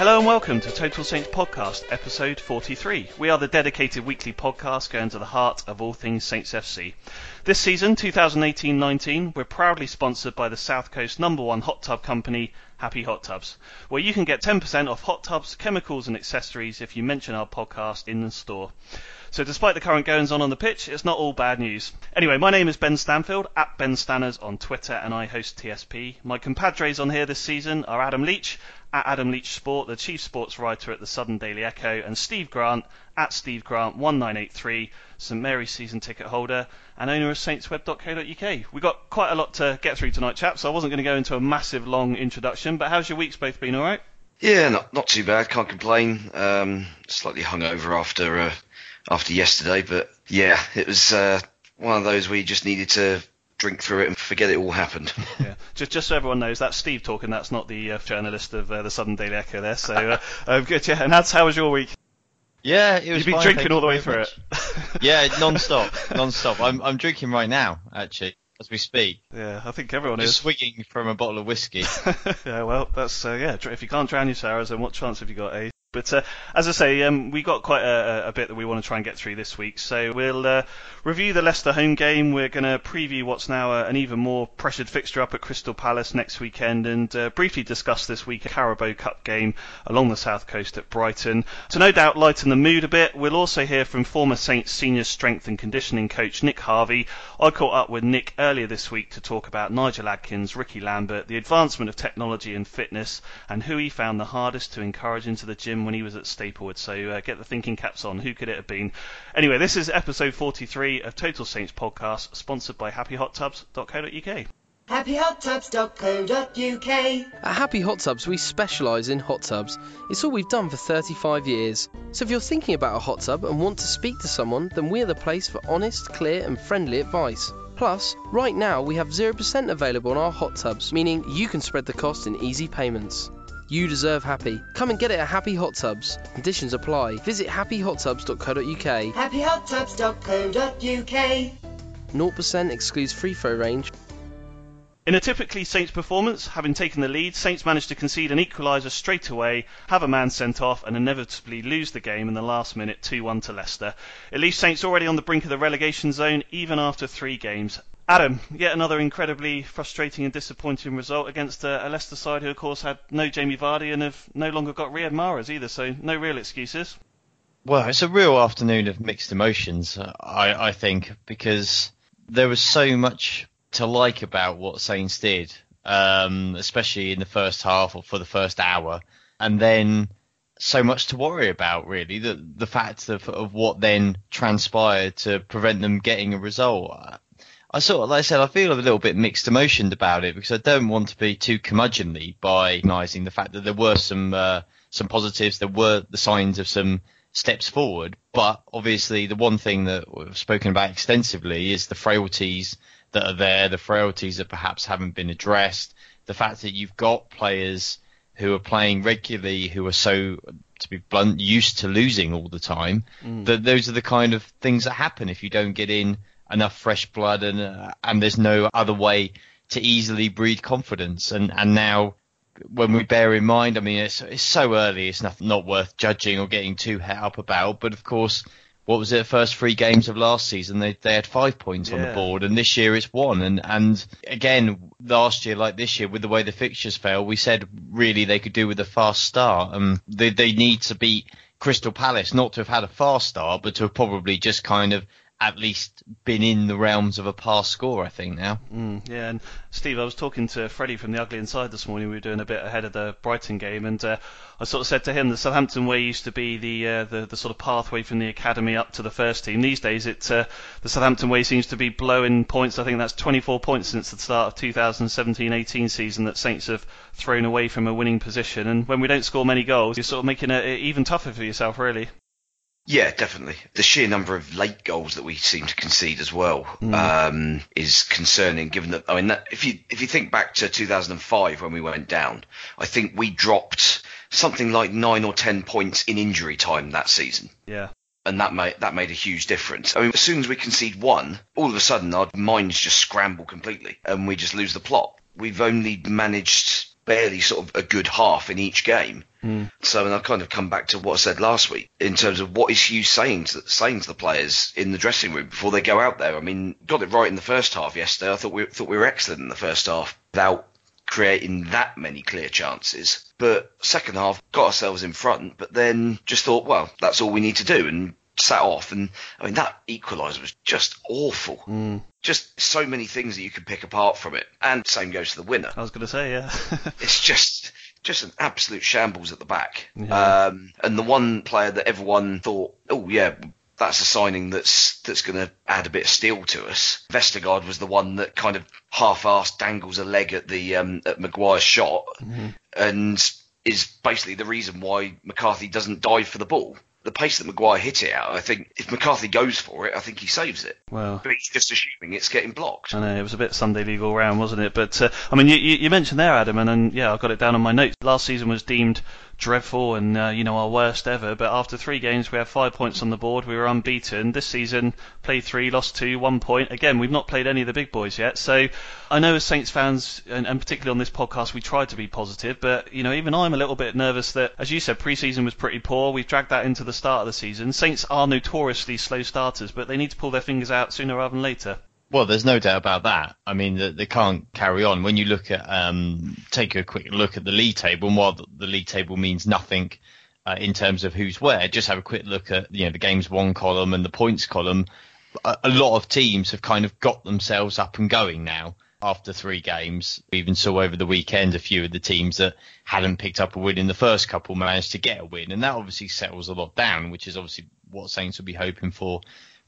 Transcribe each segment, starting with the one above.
Hello and welcome to Total Saints Podcast, episode 43. We are the dedicated weekly podcast going to the heart of all things Saints FC. This season, 2018-19, we're proudly sponsored by the South Coast number one hot tub company, Happy Hot Tubs, where you can get 10% off hot tubs, chemicals and accessories if you mention our podcast in the store. So despite the current goings on on the pitch, it's not all bad news. Anyway, my name is Ben Stanfield, at Ben Stanners on Twitter, and I host TSP. My compadres on here this season are Adam Leach, at Adam Leach Sport, the chief sports writer at the Southern Daily Echo, and Steve Grant, at Steve Grant 1983, St Mary's season ticket holder, and owner of saintsweb.co.uk. We've got quite a lot to get through tonight, chaps, so I wasn't going to go into a massive long introduction, but how's your weeks both been, alright? Yeah, not not too bad. Can't complain. Um, slightly hungover after uh, after yesterday, but yeah, it was uh, one of those where you just needed to drink through it and forget it all happened. yeah, just just so everyone knows, that's Steve talking. That's not the uh, journalist of uh, the Southern Daily Echo there. So uh, uh, good. Yeah, and that's how was your week? Yeah, it was. You've been fine, drinking all the way through much. it. Yeah, non-stop, non-stop. I'm I'm drinking right now, actually, as we speak. yeah, I think everyone Just is. swigging from a bottle of whiskey. yeah, well, that's uh, yeah. If you can't drown your sorrows, then what chance have you got, eh? But uh, as I say, um, we got quite a, a bit that we want to try and get through this week. So we'll uh, review the Leicester home game. We're going to preview what's now uh, an even more pressured fixture up at Crystal Palace next weekend, and uh, briefly discuss this week a Carabao Cup game along the south coast at Brighton. To no doubt lighten the mood a bit, we'll also hear from former Saints senior strength and conditioning coach Nick Harvey. I caught up with Nick earlier this week to talk about Nigel Adkins, Ricky Lambert, the advancement of technology and fitness, and who he found the hardest to encourage into the gym when he was at Staplewood. So uh, get the thinking caps on. Who could it have been? Anyway, this is episode 43 of Total Saints podcast, sponsored by HappyHotTubs.co.uk. happyhottubs.co.uk At Happy Hot Tubs, we specialise in hot tubs. It's all we've done for 35 years. So if you're thinking about a hot tub and want to speak to someone, then we're the place for honest, clear, and friendly advice. Plus, right now we have 0% available on our hot tubs, meaning you can spread the cost in easy payments. You deserve happy. Come and get it at Happy Hot Tubs. Conditions apply. Visit happyhottubs.co.uk. happyhottubs.co.uk 0% excludes free throw range. In a typically Saints performance, having taken the lead, Saints managed to concede an equaliser straight away, have a man sent off, and inevitably lose the game in the last minute 2 1 to Leicester. It leaves Saints already on the brink of the relegation zone, even after three games. Adam, yet another incredibly frustrating and disappointing result against a, a Leicester side who, of course, had no Jamie Vardy and have no longer got Riyad Mahrez either, so no real excuses. Well, it's a real afternoon of mixed emotions, I, I think, because there was so much to like about what Saints did. um, especially in the first half or for the first hour, and then so much to worry about really the the fact of, of what then transpired to prevent them getting a result. I sort of, like I said, I feel a little bit mixed emotioned about it because I don't want to be too curmudgeonly by recognizing the fact that there were some uh, some positives, there were the signs of some steps forward, but obviously the one thing that we've spoken about extensively is the frailties that are there, the frailties that perhaps haven't been addressed, the fact that you've got players who are playing regularly who are so to be blunt used to losing all the time mm. that those are the kind of things that happen if you don't get in enough fresh blood and uh, and there's no other way to easily breed confidence and and now when we bear in mind I mean it's it's so early it's not not worth judging or getting too het up about but of course what was it? First three games of last season, they they had five points yeah. on the board, and this year it's one. And and again, last year like this year, with the way the fixtures fell, we said really they could do with a fast start. Um, they they need to beat Crystal Palace, not to have had a fast start, but to have probably just kind of at least been in the realms of a pass score, I think now. Mm, yeah, and Steve, I was talking to Freddie from the Ugly Inside this morning. We were doing a bit ahead of the Brighton game, and uh, I sort of said to him the Southampton way used to be the, uh, the the sort of pathway from the academy up to the first team. These days, it uh, the Southampton way seems to be blowing points. I think that's 24 points since the start of 2017-18 season that Saints have thrown away from a winning position. And when we don't score many goals, you're sort of making it even tougher for yourself, really. Yeah, definitely. The sheer number of late goals that we seem to concede as well mm. um, is concerning. Given that, I mean, that, if you if you think back to 2005 when we went down, I think we dropped something like nine or ten points in injury time that season. Yeah. And that made that made a huge difference. I mean, as soon as we concede one, all of a sudden our minds just scramble completely, and we just lose the plot. We've only managed barely sort of a good half in each game. Mm. So, and I've kind of come back to what I said last week in terms of what is Hughes saying to, saying to the players in the dressing room before they go out there. I mean, got it right in the first half yesterday. I thought we thought we were excellent in the first half without creating that many clear chances. But second half, got ourselves in front, but then just thought, well, that's all we need to do, and sat off. And I mean, that equaliser was just awful. Mm. Just so many things that you can pick apart from it. And same goes to the winner. I was going to say, yeah. it's just just an absolute shambles at the back. Yeah. Um, and the one player that everyone thought, oh yeah, that's a signing that's that's going to add a bit of steel to us. Vestergaard was the one that kind of half-assed dangles a leg at the um, at Maguire's shot, mm-hmm. and is basically the reason why McCarthy doesn't dive for the ball the pace that Maguire hit it out, I think if McCarthy goes for it, I think he saves it. Well, but he's just assuming it's getting blocked. I know it was a bit Sunday league all round, wasn't it? But uh, I mean, you, you mentioned there, Adam, and, and yeah, I got it down on my notes. Last season was deemed dreadful and uh, you know our worst ever. But after three games, we have five points on the board. We were unbeaten this season. Played three, lost two, one point. Again, we've not played any of the big boys yet. So I know as Saints fans, and, and particularly on this podcast, we try to be positive. But you know, even I'm a little bit nervous that, as you said, pre-season was pretty poor. We've dragged that into the start of the season. Saints are notoriously slow starters, but they need to pull their fingers out sooner rather than later. Well, there's no doubt about that. I mean, they, they can't carry on. When you look at, um, take a quick look at the league table, and while the, league table means nothing uh, in terms of who's where, just have a quick look at, you know, the games one column and the points column. A, a lot of teams have kind of got themselves up and going now after three games. We even saw over the weekend a few of the teams that hadn't picked up a win in the first couple managed to get a win, and that obviously settles a lot down, which is obviously what Saints will be hoping for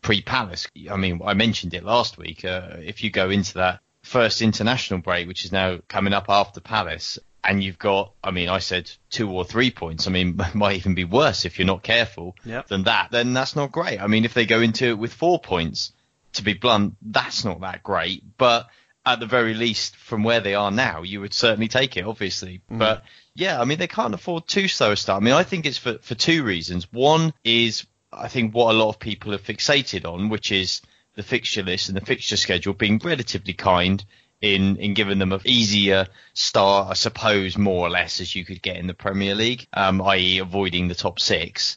pre-Palace. I mean, I mentioned it last week. Uh, if you go into that first international break, which is now coming up after Palace, and you've got, I mean, I said two or three points. I mean, might even be worse if you're not careful yep. than that. Then that's not great. I mean, if they go into it with four points, to be blunt, that's not that great. But at the very least, from where they are now, you would certainly take it, obviously. Mm. But yeah, I mean, they can't afford too slow a start. I mean, I think it's for, for two reasons. One is I think what a lot of people are fixated on, which is the fixture list and the fixture schedule being relatively kind in in giving them an easier start, I suppose, more or less as you could get in the Premier League, um, i.e., avoiding the top six.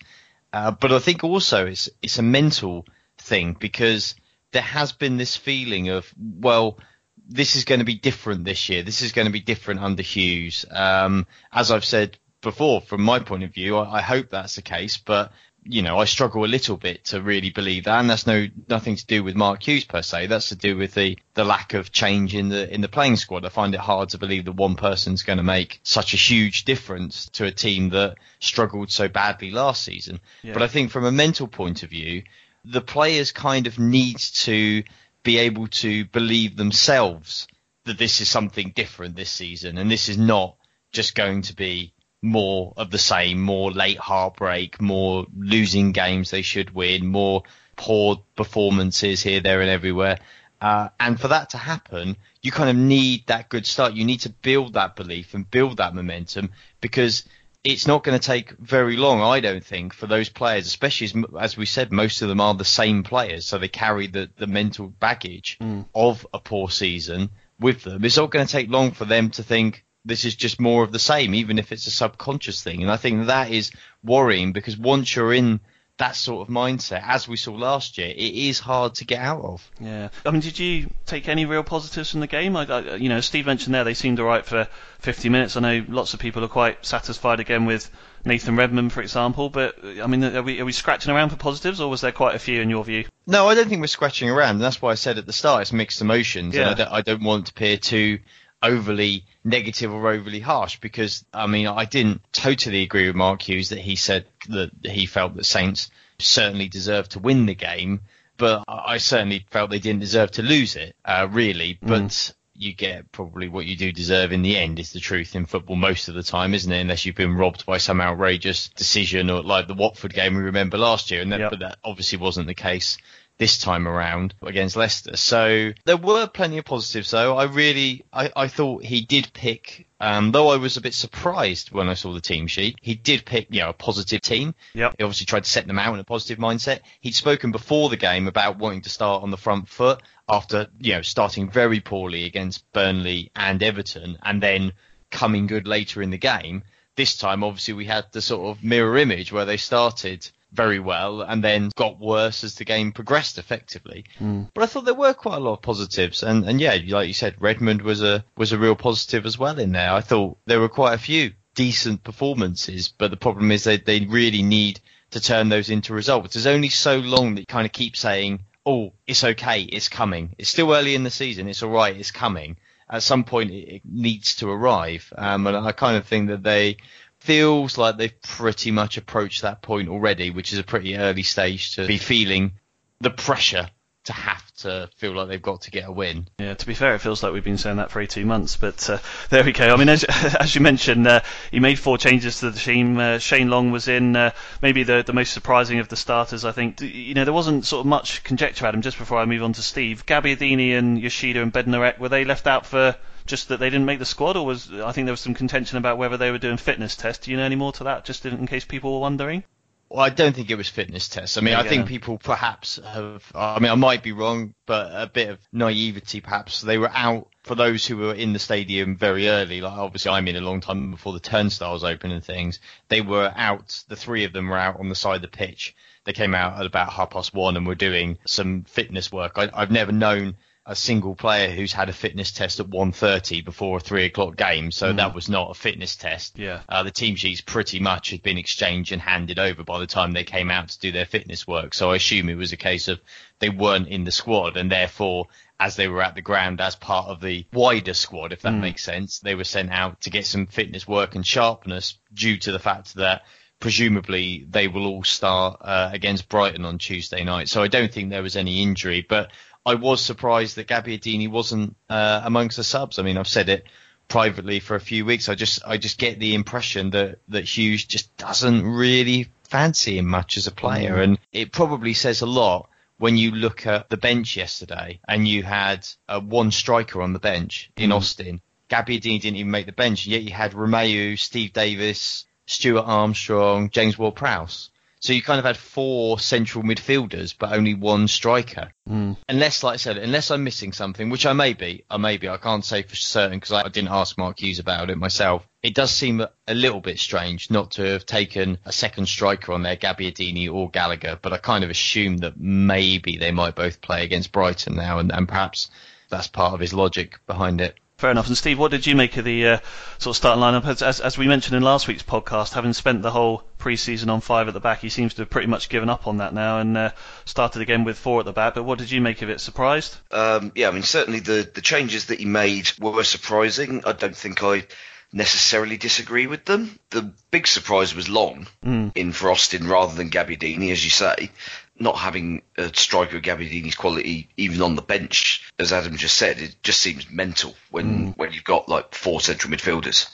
Uh, but I think also it's it's a mental thing because there has been this feeling of well, this is going to be different this year. This is going to be different under Hughes. Um, as I've said before, from my point of view, I, I hope that's the case, but you know, I struggle a little bit to really believe that, and that's no nothing to do with Mark Hughes per se. That's to do with the the lack of change in the in the playing squad. I find it hard to believe that one person's going to make such a huge difference to a team that struggled so badly last season. Yeah. But I think from a mental point of view, the players kind of need to be able to believe themselves that this is something different this season, and this is not just going to be more of the same, more late heartbreak, more losing games they should win, more poor performances here, there, and everywhere. Uh, and for that to happen, you kind of need that good start. You need to build that belief and build that momentum because it's not going to take very long, I don't think, for those players, especially as, as we said, most of them are the same players, so they carry the, the mental baggage of a poor season with them. It's not going to take long for them to think this is just more of the same, even if it's a subconscious thing. And I think that is worrying because once you're in that sort of mindset, as we saw last year, it is hard to get out of. Yeah. I mean, did you take any real positives from the game? I, I, uh, you know, Steve mentioned there they seemed alright for 50 minutes. I know lots of people are quite satisfied again with Nathan Redmond, for example. But uh, I mean, are we are we scratching around for positives, or was there quite a few in your view? No, I don't think we're scratching around. And that's why I said at the start it's mixed emotions. Yeah. And I don't, I don't want to appear too overly negative or overly harsh because I mean I didn't totally agree with Mark Hughes that he said that he felt that Saints certainly deserved to win the game, but I certainly felt they didn't deserve to lose it, uh, really. But you get probably what you do deserve in the end is the truth in football most of the time, isn't it? Unless you've been robbed by some outrageous decision or like the Watford game we remember last year, and that, Yep. but that obviously wasn't the case this time around against Leicester. So there were plenty of positives though. I really, I, I thought he did pick, um, though I was a bit surprised when I saw the team sheet, he did pick, you know, a positive team. Yep. He obviously tried to set them out in a positive mindset. He'd spoken before the game about wanting to start on the front foot after, you know, starting very poorly against Burnley and Everton and then coming good later in the game. This time, obviously, we had the sort of mirror image where they started very well and then got worse as the game progressed effectively. But I thought there were quite a lot of positives and, and yeah, like you said, Redmond was a was a real positive as well in there. I thought there were quite a few decent performances, but the problem is they, they really need to turn those into results. There's only so long that you kind of keep saying, Oh, it's okay, it's coming. It's still early in the season, it's alright, it's coming. At some point it, it needs to arrive. Um, and I kind of think that they feels like they've pretty much approached that point already, which is a pretty early stage to be feeling the pressure to have to feel like they've got to get a win. Yeah, to be fair, it feels like we've been saying that for 18 months, but uh, there we go. I mean, as, as you mentioned, uh, he made four changes to the team. Uh, Shane Long was in, uh, maybe the, the most surprising of the starters, I think. You know, there wasn't sort of much conjecture him just before I move on to Steve. Gabbiadini and Yoshida and Bednarek, were they left out for just that they didn't make the squad, or was I think there was some contention about whether they were doing fitness tests? Do you know any more to that, just in, in case people were wondering? Well, I don't think it was fitness tests. I mean, There I think people perhaps have, I mean, I might be wrong, but a bit of naivety perhaps. They were out for those who were in the stadium very early. Like, obviously, I'm in a long time before the turnstiles open and things. They were out, the three of them were out on the side of the pitch. They came out at about half past one and were doing some fitness work. I, I've never known a single player who's had a fitness test at 1.30 before a three o'clock game, so that was not a fitness test. Yeah. Uh, the team sheets pretty much had been exchanged and handed over by the time they came out to do their fitness work. So I assume it was a case of they weren't in the squad and therefore as they were at the ground as part of the wider squad, if that makes sense, they were sent out to get some fitness work and sharpness due to the fact that presumably they will all start uh, against Brighton on Tuesday night. So I don't think there was any injury, but I was surprised that Gabbiadini wasn't uh, amongst the subs. I mean, I've said it privately for a few weeks. I just I just get the impression that that Hughes just doesn't really fancy him much as a player, and it probably says a lot when you look at the bench yesterday and you had uh, one striker on the bench in Austin. Gabbiadini didn't even make the bench, yet you had Romeu, Steve Davis, Stuart Armstrong, James Ward-Prowse. So you kind of had four central midfielders, but only one striker. Hmm. Unless, like I said, unless I'm missing something, which I may be, I may be, I can't say for certain because I, I didn't ask Mark Hughes about it myself. It does seem a, a little bit strange not to have taken a second striker on there, Gabbiadini or Gallagher, but I kind of assume that maybe they might both play against Brighton now, and, and perhaps that's part of his logic behind it. Fair enough. And Steve, what did you make of the uh, sort of starting lineup? As, as, as we mentioned in last week's podcast, having spent the whole pre-season on five at the back, he seems to have pretty much given up on that now and uh, started again with four at the back. But what did you make of it? Surprised? Um, yeah, I mean, certainly the, the changes that he made were surprising. I don't think I necessarily disagree with them. The big surprise was Long Mm. in for Austin rather than Gabbiadini, as you say. Not having a striker of Gabbiadini's quality even on the bench, as Adam just said, it just seems mental when when you've got like four central midfielders.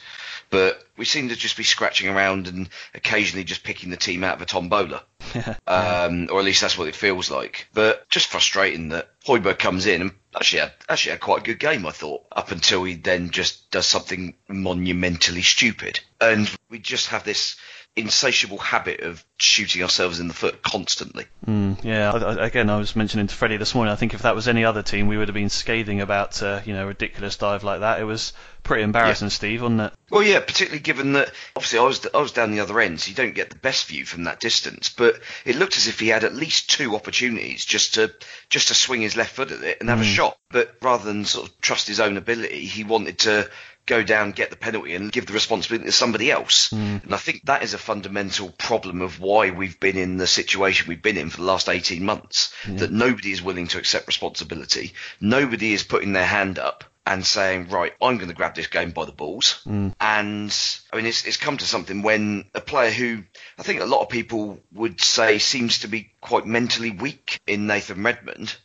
But we seem to just be scratching around and occasionally just picking the team out of a tombola. um, or at least that's what it feels like. But just frustrating that Højbjerg comes in and actually had, actually had quite a good game, I thought, up until he then just does something monumentally stupid. And we just have this insatiable habit of shooting ourselves in the foot constantly. Mm, yeah. I, I, again, I was mentioning to Freddie this morning. I think if that was any other team, we would have been scathing about uh, you know a ridiculous dive like that. It was pretty embarrassing, Steve, wasn't it? Well, yeah, particularly given that obviously I was I was down the other end, so you don't get the best view from that distance. But it looked as if he had at least two opportunities just to just to swing his left foot at it and have a shot. But rather than sort of trust his own ability, he wanted to go down, get the penalty, and give the responsibility to somebody else. Hmm. And I think that is a fundamental problem of why we've been in the situation we've been in for the last 18 months. Hmm. That nobody is willing to accept responsibility. Nobody is putting their hand up and saying, right, I'm going to grab this game by the balls. Hmm. And I mean, it's, it's come to something when a player who I think a lot of people would say seems to be quite mentally weak in Nathan Redmond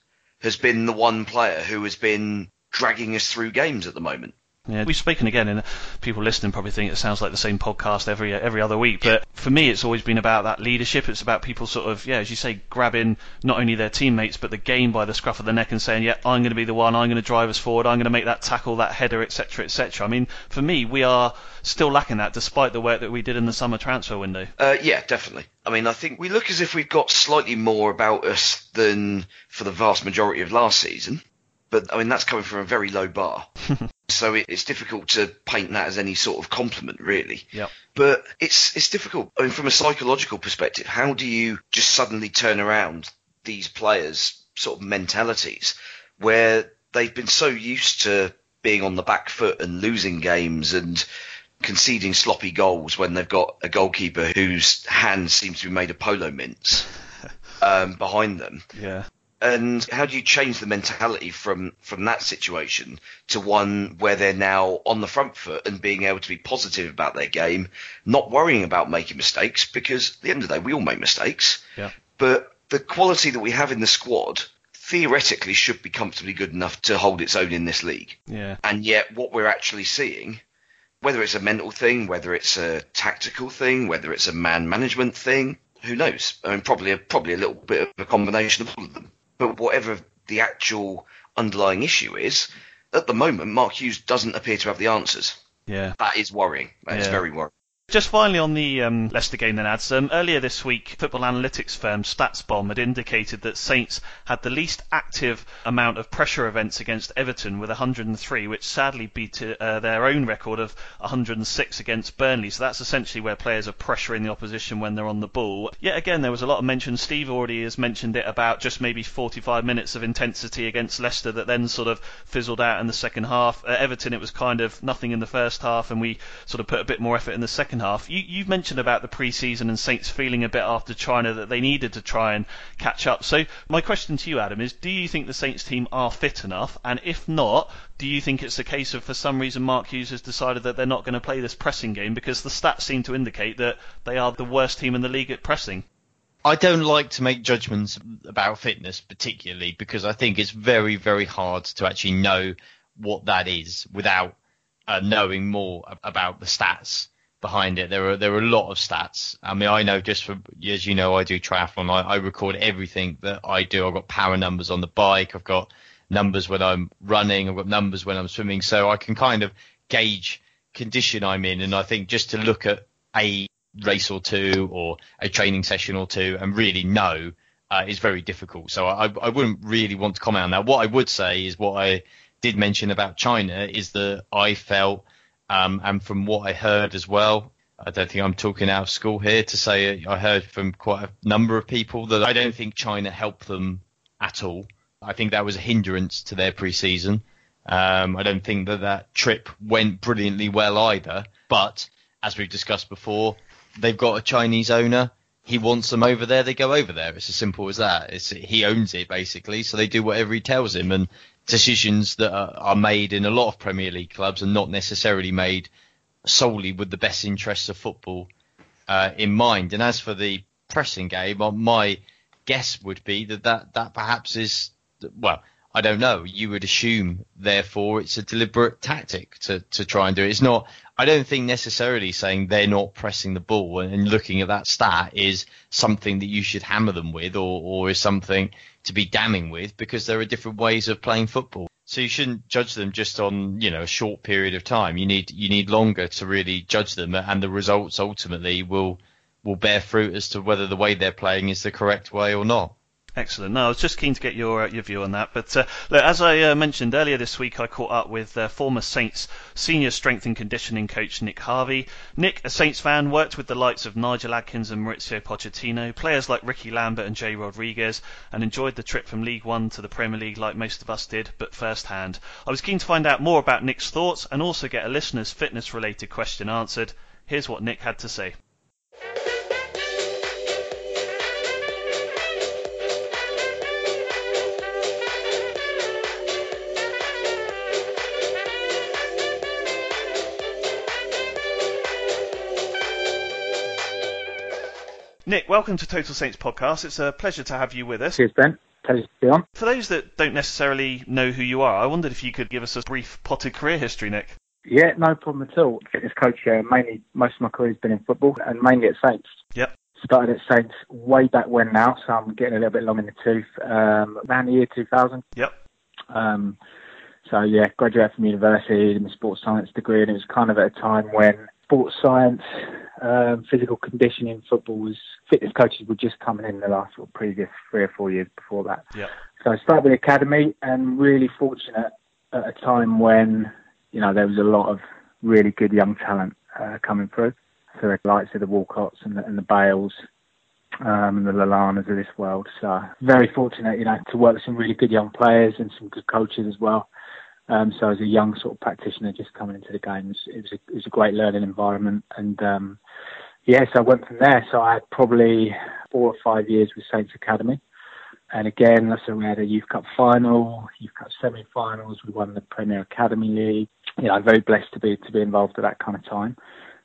has been the one player who has been dragging us through games at the moment. Yeah, we've spoken again, and people listening probably think it sounds like the same podcast every every other week. But for me, it's always been about that leadership. It's about people sort of, yeah, as you say, grabbing not only their teammates but the game by the scruff of the neck and saying, yeah, I'm going to be the one. I'm going to drive us forward. I'm going to make that tackle, that header, etc., etc. I mean, for me, we are still lacking that, despite the work that we did in the summer transfer window. Uh, yeah, definitely. I mean, I think we look as if we've got slightly more about us than for the vast majority of last season. But I mean, that's coming from a very low bar. so it, it's difficult to paint that as any sort of compliment, really. Yep. But it's it's difficult. I mean, from a psychological perspective, how do you just suddenly turn around these players' sort of mentalities where they've been so used to being on the back foot and losing games and conceding sloppy goals when they've got a goalkeeper whose hand seems to be made of polo mints um, behind them. Yeah. And how do you change the mentality from from that situation to one where they're now on the front foot and being able to be positive about their game, not worrying about making mistakes because at the end of the day we all make mistakes. Yeah. But the quality that we have in the squad theoretically should be comfortably good enough to hold its own in this league. Yeah. And yet what we're actually seeing, whether it's a mental thing, whether it's a tactical thing, whether it's a man management thing, who knows? I mean, probably a, probably a little bit of a combination of all of them. But whatever the actual underlying issue is, at the moment, Mark Hughes doesn't appear to have the answers. Yeah. That is worrying. That is Yeah. very worrying. Just finally on the um, Leicester game then, Ads. Um, earlier this week, football analytics firm StatsBomb had indicated that Saints had the least active amount of pressure events against Everton with 103, which sadly beat uh, their own record of 106 against Burnley. So that's essentially where players are pressuring the opposition when they're on the ball. Yet again, there was a lot of mention. Steve already has mentioned it about just maybe 45 minutes of intensity against Leicester that then sort of fizzled out in the second half. At Everton, it was kind of nothing in the first half, and we sort of put a bit more effort in the second half. You, you've mentioned about the pre-season and Saints feeling a bit after China that they needed to try and catch up. So my question to you, Adam, is: Do you think the Saints team are fit enough? And if not, do you think it's a case of for some reason Mark Hughes has decided that they're not going to play this pressing game because the stats seem to indicate that they are the worst team in the league at pressing? I don't like to make judgments about fitness particularly because I think it's very, very hard to actually know what that is without uh, knowing more about the stats behind it. There are there are a lot of stats. I mean, I know just for as you know, I do triathlon. I, I record everything that I do. I've got power numbers on the bike. I've got numbers when I'm running. I've got numbers when I'm swimming. So I can kind of gauge condition I'm in. And I think just to look at a race or two or a training session or two and really know uh, is very difficult. So I, I wouldn't really want to comment on that. What I would say is what I did mention about China is that I felt, um, and from what I heard as well, I don't think I'm talking out of school here to say I heard from quite a number of people that I don't think China helped them at all. I think that was a hindrance to their pre-season. Um, I don't think that that trip went brilliantly well either. But as we've discussed before, they've got a Chinese owner. He wants them over there. They go over there. It's as simple as that. It's, he owns it basically, so they do whatever he tells him. And decisions that are, are made in a lot of Premier League clubs are not necessarily made solely with the best interests of football uh, in mind. And as for the pressing game, my guess would be that that, that perhaps is well. I don't know. You would assume, therefore, it's a deliberate tactic to, to try and do it. It's not. I don't think necessarily saying they're not pressing the ball and, looking at that stat is something that you should hammer them with, or, or is something to be damning with, because there are different ways of playing football. So you shouldn't judge them just on you know a short period of time. You need you need longer to really judge them, and the results ultimately will will bear fruit as to whether the way they're playing is the correct way or not. Excellent. No, I was just keen to get your uh, your view on that. But uh, look, as I uh, mentioned earlier this week, I caught up with uh, former Saints senior strength and conditioning coach Nick Harvey. Nick, a Saints fan, worked with the likes of Nigel Adkins and Mauricio Pochettino, players like Ricky Lambert and Jay Rodriguez, and enjoyed the trip from League One to the Premier League like most of us did, but first hand. I was keen to find out more about Nick's thoughts and also get a listener's fitness related question answered. Here's what Nick had to say. Nick, welcome to Total Saints podcast. It's a pleasure to have you with us. Cheers, Ben. Pleasure to be on. For those that don't necessarily know who you are, I wondered if you could give us a brief potted career history, Nick. Yeah, no problem at all. Fitness coach, uh, mainly most of my career has been in football and mainly at Saints. Yep. Started at Saints way back when now, so I'm getting a little bit long in the tooth. Um, around the year 2000. Yep. Um, so yeah, graduated from university in a sports science degree, and it was kind of at a time when sports science, um, physical conditioning, football was fitness coaches were just coming in the last sort of previous three or four years before that. Yeah. So I started with the academy and really fortunate at a time when you know there was a lot of really good young talent uh, coming through. So the likes of the Walcotts and the, and the Bales. Um, and the Lallanas of this world. So very fortunate, you know, to work with some really good young players and some good coaches as well. Um, so as a young sort of practitioner just coming into the games, it was a, it was a great learning environment. And um, yeah, so I went from there. So I had probably four or five years with Saints Academy. And again, so we had a Youth Cup final, Youth Cup semi-finals. We won the Premier Academy League. You know, I'm very blessed to be to be involved at that kind of time.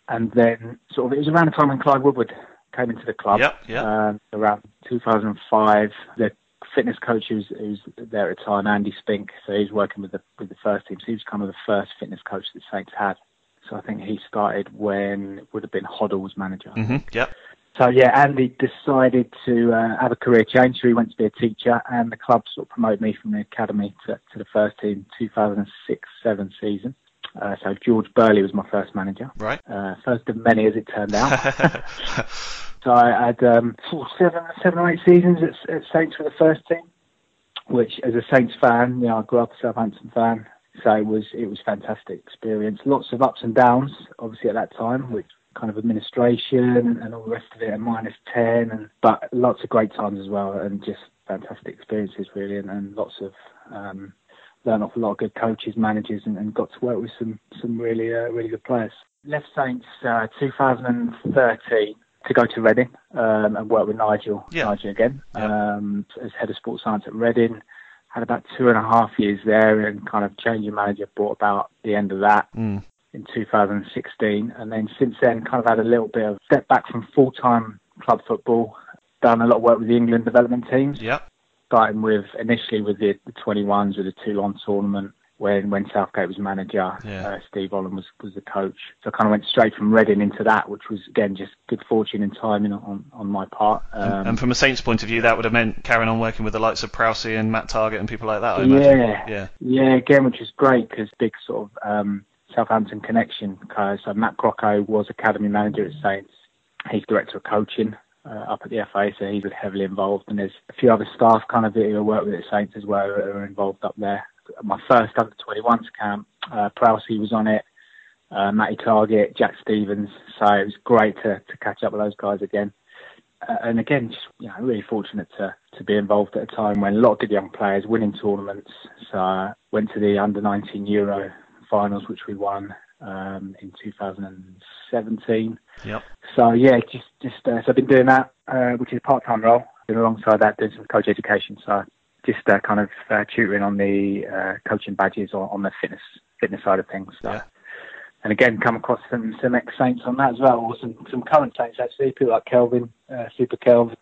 And then, sort of, it was around the time when Clive Woodward came into the club. Yeah, yeah. Um, around 2005, the fitness coach who's, who's there at the time, Andy Spink. So he's working with the with the first team. So he was kind of the first fitness coach that Saints had. So I think he started when it would have been Hoddle was manager. Mm-hmm. Yep. So yeah, Andy decided to uh, have a career change. So he went to be a teacher, and the club sort of promoted me from the academy to, to the first team, 2006-7 season. Uh, so George Burley was my first manager. Right. Uh, first of many, as it turned out. so I had um, of seven, seven or eight seasons at, at Saints for the first team, which, as a Saints fan, you know, I grew up a Southampton fan, so it was it was fantastic experience. Lots of ups and downs, obviously at that time, which kind of administration and all the rest of it, and minus ten, and but lots of great times as well, and just fantastic experiences really, and, and lots of um, learned off a lot of good coaches, managers, and, and got to work with some some really uh, really good players. Left Saints uh, 2013 to go to Reading um, and work with Nigel Yeah. Nigel again Yeah. um, as head of sports science at Reading. Had about two and a half years there, and kind of changing manager brought about the end of that Mm. in 2016, and then since then, kind of had a little bit of step back from full time club football. Done a lot of work with the England development teams Yep. starting with initially with the, the 21s with the Toulon tournament when when Southgate was manager, Yeah. uh, Steve Holland was was the coach. So I kind of went straight from Reading into that, which was again just good fortune and timing on on my part. Um, and from a Saints point of view, that would have meant carrying on working with the likes of Prowse and Matt Targett and people like that. I imagine. yeah, Yeah. yeah, again, which is great because big sort of um, Southampton connection. 'cause, So Matt Crocker was academy manager at Saints. He's director of coaching uh, up at the FA, so he's heavily involved. And there's a few other staff kind of who I work with at Saints as well who are involved up there. My first under 21s camp, uh, Prowse was on it. Uh, Matty Targett, Jack Stephens, so it was great to, to catch up with those guys again. uh, and again, just, you know, really fortunate to, to be involved at a time when a lot of good young players winning tournaments. So I went to the under 19 Euro finals, which we won um, in 2017. Yep. So yeah, just just uh, so I've been doing that, uh, which is a part-time role. And alongside that, doing some coach education. So just uh, kind of uh, tutoring on the uh, coaching badges or on the fitness fitness side of things. So. Yeah. And again, come across some some ex Saints on that as well, or some some current Saints actually. People like Kelvin, uh, Super Kelvin,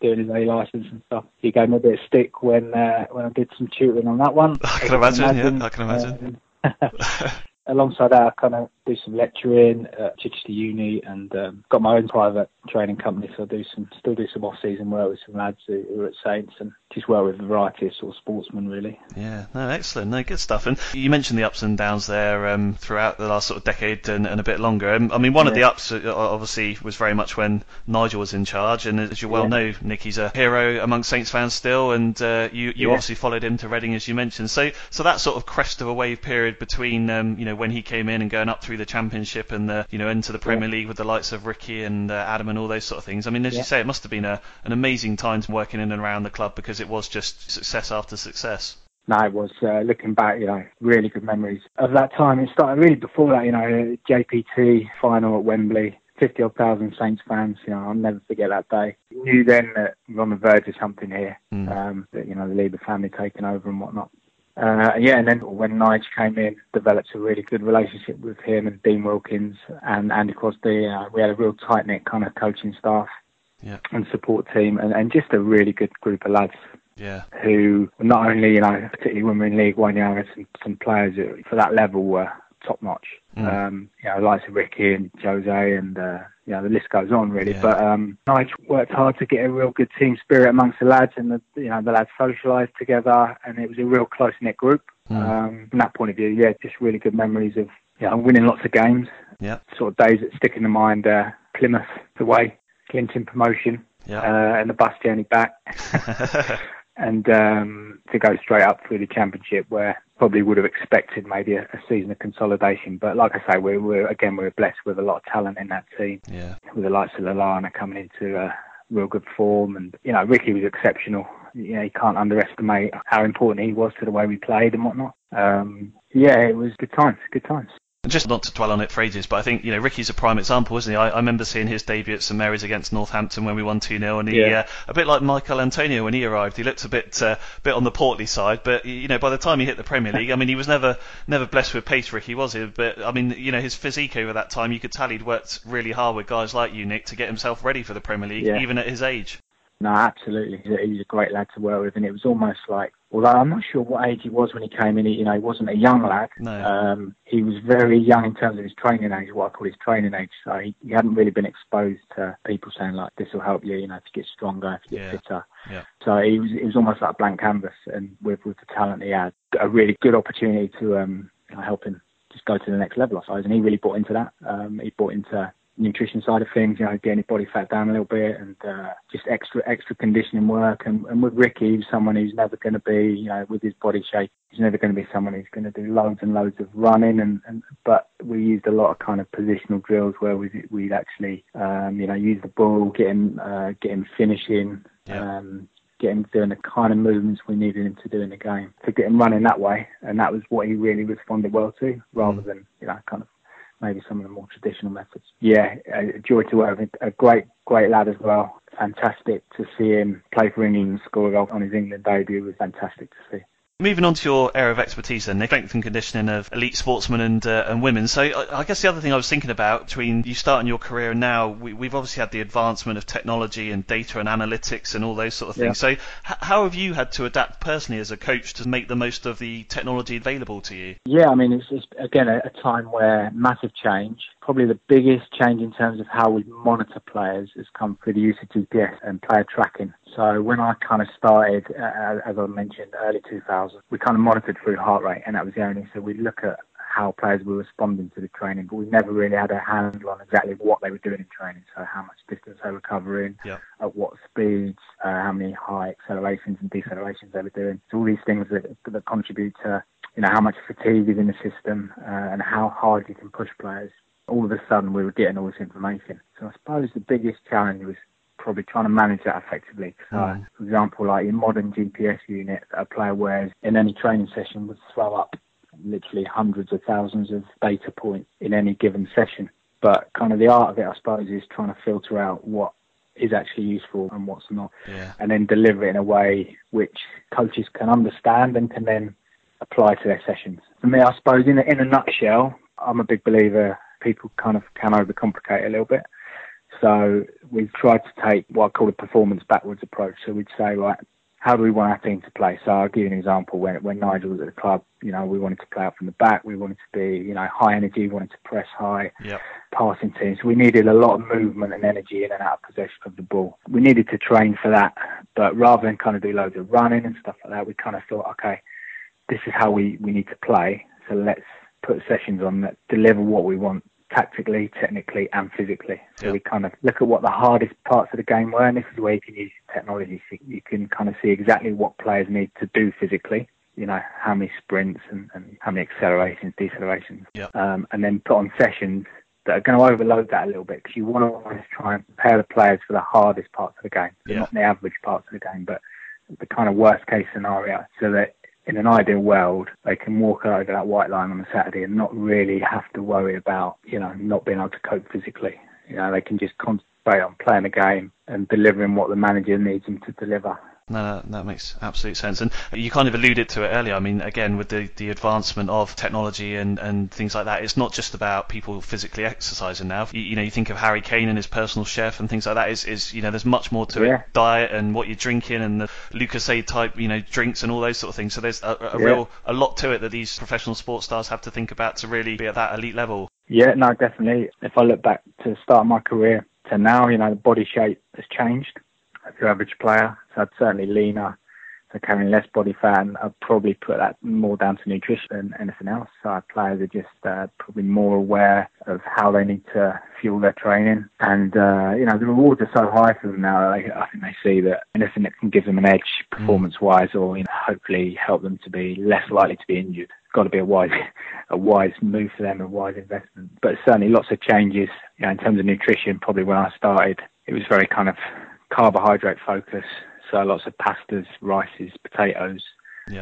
doing his A license and stuff. He gave me a bit of stick when uh, when I did some tutoring on that one. I can imagine, yeah, I can imagine. Um, alongside that, I kind of do some lecturing at Chichester Uni and um, got my own private training company. So I do some, still do some off-season work with some lads who, who are at Saints and just work with a variety of sort of sportsmen, really. Yeah, no, excellent, no, good stuff. And you mentioned the ups and downs there um, throughout the last sort of decade and, and a bit longer. Um, I mean, one of the ups uh, obviously was very much when Nigel was in charge, and as you well Yeah. know, Nick, he's a hero among Saints fans still, and uh, you you Yeah. obviously followed him to Reading as you mentioned. So so that sort of crest of a wave period between um, you know when he came in and going up through the Championship and the you know into the Premier League with the likes of Ricky and uh, Adam and all those sort of things. I mean, as you say, it must have been a, an amazing time working in and around the club because it was just success after success. No, it was uh, looking back, you know, really good memories of that time. It started really before that, you know, JPT final at Wembley, fifty odd thousand Saints fans. You know, I'll never forget that day. Knew then that we're on the verge of something here. Mm. Um, that you know, the Liebherr family taking over and whatnot. Uh, yeah, and then when Nige came in, developed a really good relationship with him and Dean Wilkins and Andy Crosby. Uh, we had a real tight knit kind of coaching staff Yeah. and support team, and, and just a really good group of lads Yeah. who not only, you know, particularly when we're in League One, you know, had some, some players who, for that level were top notch. Mm. Um, you know, likes of Ricky and Jose and, uh, you know, the list goes on really. Yeah. But, um, Nige worked hard to get a real good team spirit amongst the lads and the, you know, the lads socialised together and it was a real close knit group. Mm. Um, from that point of view, yeah, just really good memories of, you know, winning lots of games. Yeah. Sort of days that stick in the mind, uh, Plymouth away, Clinton promotion, Yeah. uh, and the bus journey back and um, to go straight up through the championship where probably would have expected maybe a, a season of consolidation. But like I say, we're, we're again we're blessed with a lot of talent in that team, yeah. with the likes of Lallana coming into uh, real good form, and you know Ricky was exceptional. You know you can't underestimate how important he was to the way we played and whatnot. Um, yeah, it was good times, good times. Just not to dwell on it for ages, but I think you know Ricky's a prime example, isn't he? I, I remember seeing his debut at St Mary's against Northampton when we won 2-0, and he Yeah. uh, a bit like Michael Antonio when he arrived. He looked a bit uh, bit on the portly side, but you know by the time he hit the Premier League, I mean he was never never blessed with pace, Ricky, was he? But I mean you know his physique over that time, you could tell he'd worked really hard with guys like you, Nick, to get himself ready for the Premier League, Yeah. even at his age. No, absolutely. He's a, a great lad to work with, and it was almost like, although I'm not sure what age he was when he came in. He, you know, he wasn't a young lad. No. Um, he was very young in terms of his training age, what I call his training age. So he, he hadn't really been exposed to people saying like, "This will help you," you know, to get stronger, to get Yeah. fitter. Yeah. So he was, it was almost like a blank canvas, and with with the talent he had, a really good opportunity to um, help him just go to the next level, I suppose. And he really bought into that. Um, he bought into nutrition side of things, you know, getting his body fat down a little bit and uh, just extra extra conditioning work. And, and with Ricky, he's someone who's never going to be, you know, with his body shape, he's never going to be someone who's going to do loads and loads of running. And, and but we used a lot of kind of positional drills where we we'd actually, um, you know, use the ball, get him uh, get him finishing. Yeah. Um, get him doing the kind of movements we needed him to do in the game to get him running that way, and that was what he really responded well to, rather Mm. than you know kind of maybe some of the more traditional methods. Yeah, a joy to work with. A great, great lad as well. Fantastic to see him play for England and score a goal on his England debut was fantastic to see. Moving on to your area of expertise then, Nick, strength and conditioning of elite sportsmen and uh, and women. So I, I guess the other thing I was thinking about between you starting your career and now, we, we've obviously had the advancement of technology and data and analytics and all those sort of things. So h- how have you had to adapt personally as a coach to make the most of the technology available to you? Yeah, I mean, it's, it's again a, a time where massive change. Probably the biggest change in terms of how we monitor players has come through the use of GPS and player tracking. So when I kind of started, uh, as I mentioned, early 2000s, we kind of monitored through heart rate, and that was the only. So we look at how players were responding to the training, but we never really had a handle on exactly what they were doing in training. So how much distance they were covering, Yeah. at what speeds, uh, how many high accelerations and decelerations they were doing. So all these things that, that contribute to you know how much fatigue is in the system uh, and how hard you can push players. All of a sudden, we were getting all this information. So I suppose the biggest challenge was probably trying to manage that effectively. So, Mm. for example, like in modern GPS unit, a player wears in any training session would throw up literally hundreds of thousands of data points in any given session. But kind of the art of it, I suppose, is trying to filter out what is actually useful and what's not, Yeah. and then deliver it in a way which coaches can understand and can then apply to their sessions. For me, I suppose, in a, in a nutshell, I'm a big believer people kind of can overcomplicate a little bit. So we've tried to take what I call a performance backwards approach. So we'd say, right, how do we want our team to play? So I'll give you an example. When when Nigel was at the club, you know, we wanted to play out from the back. We wanted to be, you know, high energy. We wanted to press high, Yep. passing teams. We needed a lot of movement and energy in and out of possession of the ball. We needed to train for that, but rather than kind of do loads of running and stuff like that, we kind of thought, okay, this is how we, we need to play. So let's put sessions on that deliver what we want tactically, technically, and physically. So Yeah. we kind of look at what the hardest parts of the game were, and this is where you can use technology. So you can kind of see exactly what players need to do physically. You know, how many sprints and, and how many accelerations, decelerations, Yeah. um, and then put on sessions that are going to overload that a little bit because you want to always try and prepare the players for the hardest parts of the game, Yeah. not the average parts of the game, but the kind of worst case scenario, so that in an ideal world they can walk over that white line on a Saturday and not really have to worry about you know not being able to cope physically. You know, they can just concentrate on playing the game and delivering what the manager needs them to deliver. No, no, that makes absolute sense. And you kind of alluded to it earlier. I mean, again, with the, the advancement of technology and, and things like that, it's not just about people physically exercising now. You, you know, you think of Harry Kane and his personal chef and things like that. Is, is you know, there's much more to Yeah. it. Diet and what you're drinking and the Lucozade type, you know, drinks and all those sort of things. So there's a, a Yeah. real a lot to it that these professional sports stars have to think about to really be at that elite level. Yeah, no, definitely. If I look back to the start of my career to now, you know, the body shape has changed as your average player. So I'd certainly leaner, so carrying less body fat, and I'd probably put that more down to nutrition than anything else. So our players are just uh, probably more aware of how they need to fuel their training, and uh, you know, the rewards are so high for them now. That I think they see that anything that can give them an edge performance-wise, or you know, hopefully help them to be less likely to be injured got to be a wise, a wise move for them, a wise investment. But certainly lots of changes. You know, in terms of nutrition, probably when I started, it was very kind of carbohydrate focus. So lots of pastas, rices, potatoes,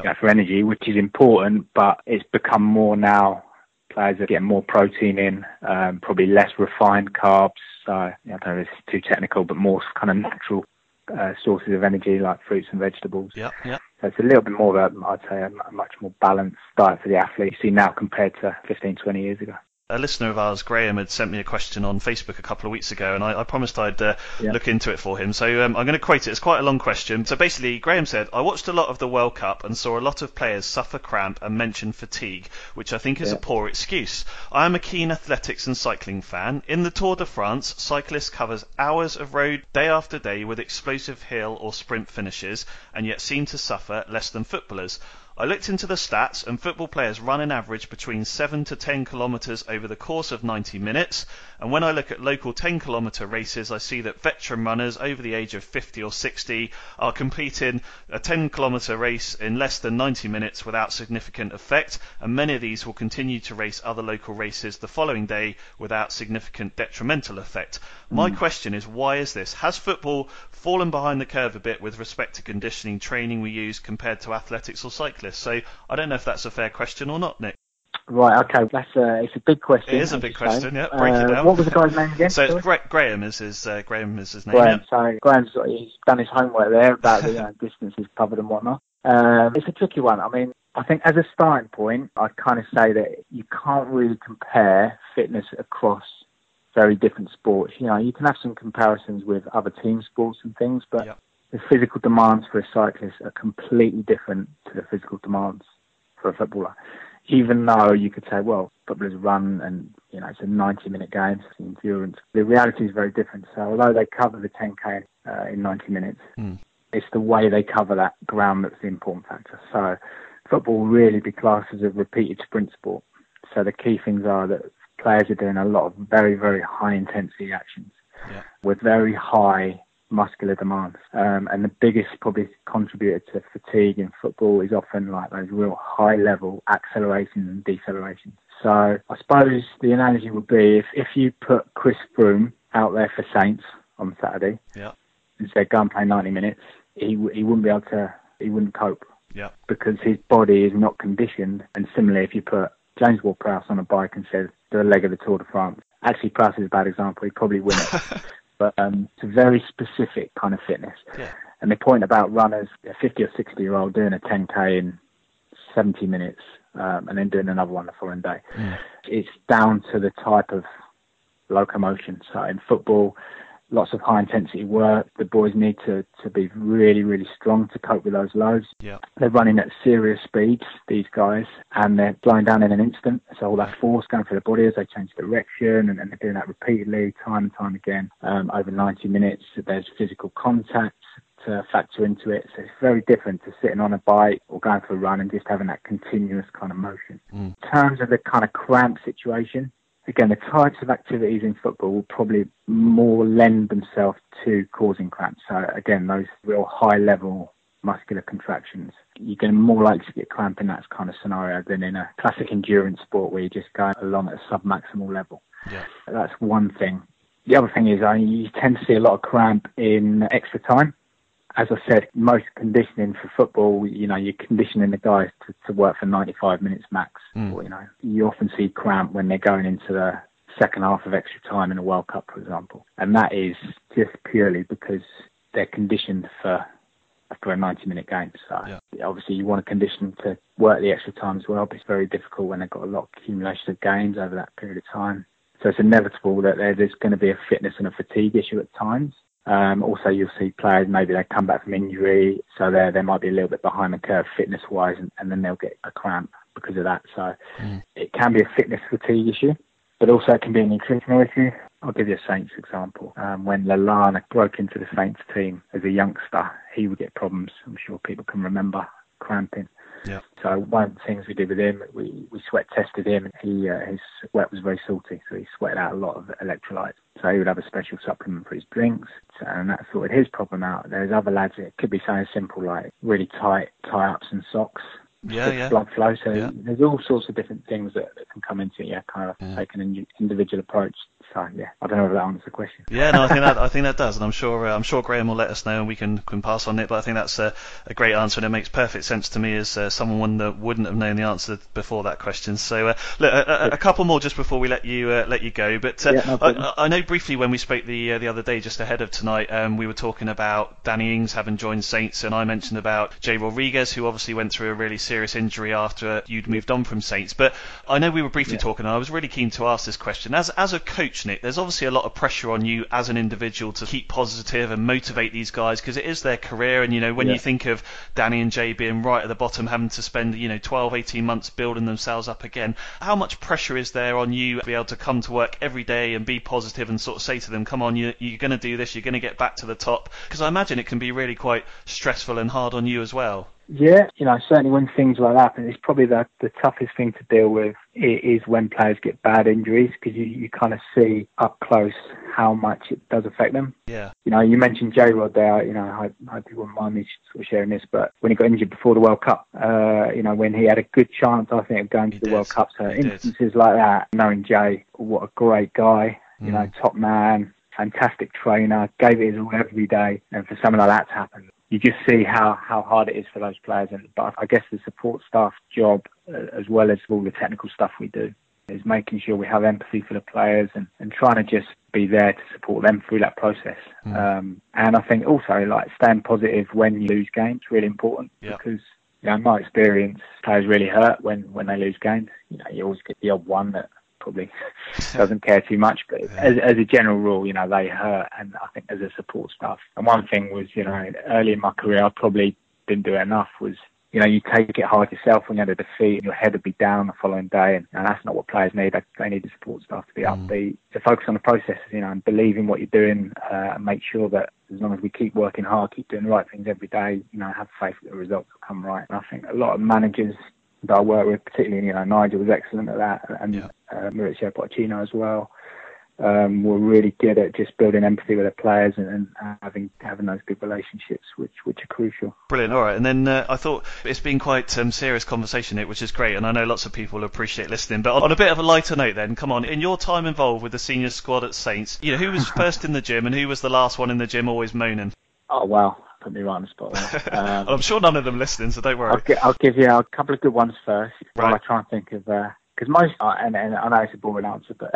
you know, for energy, which is important. But it's become more now. Players are getting more protein in, um, probably less refined carbs. So I don't know if it's too technical, but more kind of natural uh, sources of energy like fruits and vegetables. Yeah, yeah. So it's a little bit more of a, I'd say, a much more balanced diet for the athlete you see now compared to 15, 20 years ago. A listener of ours, Graham, had sent me a question on Facebook a couple of weeks ago, and I, I promised I'd uh, Yeah. look into it for him. So um, I'm going to quote it. It's quite a long question. So basically, Graham said, I watched a lot of the World Cup and saw a lot of players suffer cramp and mention fatigue, which I think is a poor excuse. I am a keen athletics and cycling fan. In the Tour de France, cyclists covers hours of road day after day with explosive hill or sprint finishes, and yet seem to suffer less than footballers. I looked into the stats, and football players run an average between 7 to 10 kilometres over the course of 90 minutes. And when I look at local 10 kilometre races, I see that veteran runners over the age of 50 or 60 are completing a 10 kilometre race in less than 90 minutes without significant effect. And many of these will continue to race other local races the following day without significant detrimental effect. My hmm. question is, why is this? Has football fallen behind the curve a bit with respect to conditioning training we use compared to athletics or So I don't know if that's a fair question or not, Nick. Right, okay, that's a, it's a big question. It is a big question, yeah, break it Uh, down. What was the guy's name again? So it's Gra- Graham is his uh, Graham is his name. Graham. yeah. So Graham's he's done his homework there about the know, distances covered and whatnot. Um, it's a tricky one. I mean, I think as a starting point, I'd kind of say that you can't really compare fitness across very different sports. You know, you can have some comparisons with other team sports and things, but Yep. The physical demands for a cyclist are completely different to the physical demands for a footballer. Even though you could say, well, footballers run and you know it's a 90-minute game, so it's endurance. The reality is very different. So although they cover the 10k uh, in 90 minutes, Hmm. it's the way they cover that ground that's the important factor. So football really be classed as a repeated sprint sport. So the key things are that players are doing a lot of very, very high intensity actions Yeah. with very high muscular demands. Um, and the biggest probably contributor to fatigue in football is often like those real high level accelerations and decelerations. So I suppose the analogy would be if, if you put Chris Froome out there for Saints on Saturday, Yeah. and said go and play 90 minutes, he he wouldn't be able to. He wouldn't cope. Yeah. Because his body is not conditioned. And similarly, if you put James Ward-Prowse on a bike and said do a leg of the Tour de France, actually Prowse is a bad example. He'd probably win it. but um, it's a very specific kind of fitness. Yeah. And the point about runners, a 50 or 60 year old doing a 10k in 70 minutes um, and then doing another one the following day, Mm. it's down to the type of locomotion. So in football, lots of high intensity work. The boys need to, to be really, really strong to cope with those loads. Yeah. They're running at serious speeds, these guys, and they're slowing down in an instant. So all that force going through the body as they change direction, and, and they're doing that repeatedly, time and time again, um, over 90 minutes. There's physical contact to factor into it. So it's very different to sitting on a bike or going for a run and just having that continuous kind of motion. Mm. In terms of the kind of cramp situation, again, the types of activities in football will probably more lend themselves to causing cramps. So again, those real high level muscular contractions, you're going to more likely to get cramp in that kind of scenario than in a classic endurance sport where you're just going along at a sub-maximal level. Yeah. That's one thing. The other thing is I mean, you tend to see a lot of cramp in extra time. As I said, most conditioning for football, you know, you're conditioning the guys to, to work for 95 minutes max. Mm. Or, you know, you often see cramp when they're going into the second half of extra time in a World Cup, for example. And that is just purely because they're conditioned for for a 90 minute game. So Yeah. obviously you want to condition to work the extra time as well, but it's very difficult when they've got a lot of accumulation of games over that period of time. So it's inevitable that there's going to be a fitness and a fatigue issue at times. Um, also, you'll see players maybe they come back from injury, so they they might be a little bit behind the curve fitness wise, and, and then they'll get a cramp because of that. So it can be a fitness fatigue issue, but also it can be a nutritional issue. I'll give you a Saints example. Um, when Lallana broke into the Saints team as a youngster, he would get problems. I'm sure people can remember cramping. Yeah. So one of the things we did with him, we, we sweat tested him. and He uh, his sweat was very salty, so he sweated out a lot of electrolytes. So he would have a special supplement for his drinks, and that sorted his problem out. There's other lads. It could be something simple like really tight tie-ups and socks. Yeah, yeah. Blood flow. So Yeah. there's all sorts of different things that, that can come into it. Yeah, kind of Yeah. take an indi- individual approach. So yeah, I don't know if that answers the question. Yeah, no, I think that I think that does, and I'm sure uh, I'm sure Graham will let us know, and we can can pass on it. But I think that's a, a great answer, and it makes perfect sense to me as uh, someone that wouldn't have known the answer before that question. So, uh, look, a, a, a couple more just before we let you uh, let you go. But uh, Yeah, no. I, I know briefly when we spoke the uh, the other day, just ahead of tonight, um, we were talking about Danny Ings having joined Saints, and I mentioned about Jay Rodriguez, who obviously went through a really serious injury after you'd moved on from Saints. But I know we were briefly talking, and I was really keen to ask this question. As as a coach, There's obviously a lot of pressure on you as an individual to keep positive and motivate these guys because it is their career. And you know, when Yeah. you think of Danny and Jay being right at the bottom, having to spend you know 12, 18 months building themselves up again, how much pressure is there on you to be able to come to work every day and be positive and sort of say to them, come on, you, you're going to do this, you're going to get back to the top? Because I imagine it can be really quite stressful and hard on you as well. Yeah, you know, certainly when things like that happen, it's probably the, the toughest thing to deal with i- is when players get bad injuries because you, you kind of see up close how much it does affect them. Yeah. You know, you mentioned J Rod there, you know, I hope you wouldn't mind me sort of sharing this, but when he got injured before the World Cup, uh, you know, when he had a good chance, I think, of going to He the did. World Cup. So He did. instances like that, knowing Jay, what a great guy, you Mm. know, top man, fantastic trainer, gave it his all every day. And for something like that to happen, you just see how, how hard it is for those players. And but I guess the support staff job, uh, as well as all the technical stuff we do, is making sure we have empathy for the players and, and trying to just be there to support them through that process. Um, and I think also like staying positive when you lose games really important Yeah. because you know in my experience players really hurt when when they lose games. You know you always get the odd one that probably doesn't care too much, but as, as a general rule, you know they hurt. And I think as a support staff, and one thing was you know early in my career I probably didn't do enough was you know, you take it hard yourself when you had a defeat and your head would be down the following day. And, and that's not what players need. They, they need the support staff to be upbeat, to focus on the process, you know, and believe in what you're doing uh, and make sure that as long as we keep working hard, keep doing the right things every day, you know, have faith that the results will come right. And I think a lot of managers that I work with, particularly, you know, Nigel was excellent at that and Yeah. uh, Mauricio Pochettino as well. Um, were really good at just building empathy with their players and, and having having those good relationships, which which are crucial. Brilliant. All right. And then uh, I thought it's been quite um, serious conversation here, which is great. And I know lots of people appreciate listening. But on a bit of a lighter note, then, come on. In your time involved with the senior squad at Saints, you know, who was first in the gym and who was the last one in the gym, always moaning? Oh wow, put me right on the spot. Um, I'm sure none of them listening, so don't worry. I'll, gi- I'll give you a couple of good ones first while Right. I try and think of because most uh, and, and I know it's a boring answer, but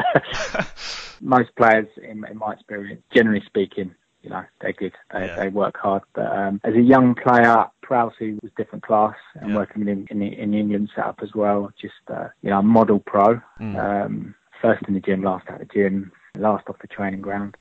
most players, in, in my experience, generally speaking, you know, they're good. They, Yeah. they work hard. But um, as a young player, Prowsey was different class and Yeah. working in, in, the, in the England setup as well. Just uh, you know, model pro. Mm. Um, first in the gym, last out of the gym, last off the training ground.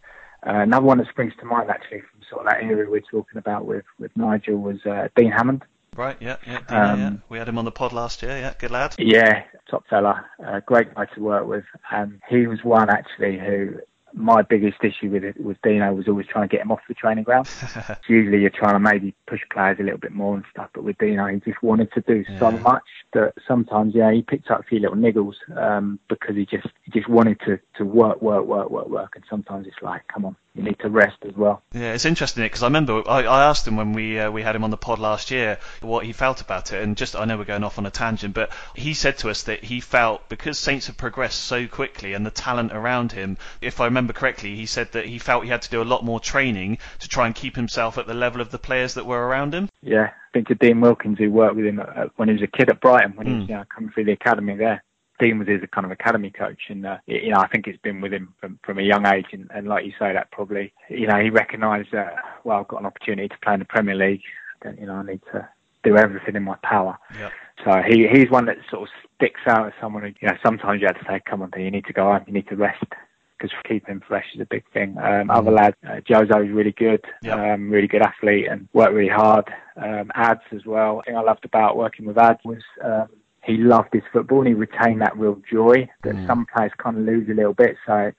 Uh, another one that springs to mind actually from sort of that area we're talking about with, with Nigel was uh, Dean Hammond. Right, yeah, yeah, Dino, Um, yeah. We had him on the pod last year, yeah, good lad. Yeah, top fella, uh, great guy to work with. And he was one actually who my biggest issue with it with Dino was always trying to get him off the training ground. Usually you're trying to maybe push players a little bit more and stuff, but with Dino he just wanted to do so much that sometimes yeah he picked up a few little niggles um, because he just he just wanted to to work work work work work and sometimes it's like come on you need to rest as well. Yeah, it's interesting because I remember I, I asked him when we uh, we had him on the pod last year what he felt about it, and just I know we're going off on a tangent, but he said to us that he felt because Saints have progressed so quickly and the talent around him, if I remember correctly, he said that he felt he had to do a lot more training to try and keep himself at the level of the players that were around him. Yeah, I think to Dean Wilkins, who worked with him uh, when he was a kid at Brighton, when he was Mm. you know, coming through the academy there. Dean was his kind of academy coach, and uh, you know I think it's been with him from, from a young age, and, and like you say, that probably you know he recognised that well I've got an opportunity to play in the Premier League, then you know I need to do everything in my power. Yep. So he he's one that sort of sticks out as someone who you know sometimes you have to say come on, Dean, you need to go home, you need to rest. Because keeping fresh is a big thing. Um, other lads, uh, Jozo's really good, Yep. um, really good athlete, and worked really hard. Um, Ads as well. The thing I loved about working with Ads was um, he loved his football and he retained that real joy that Mm. some players kind of lose a little bit. So,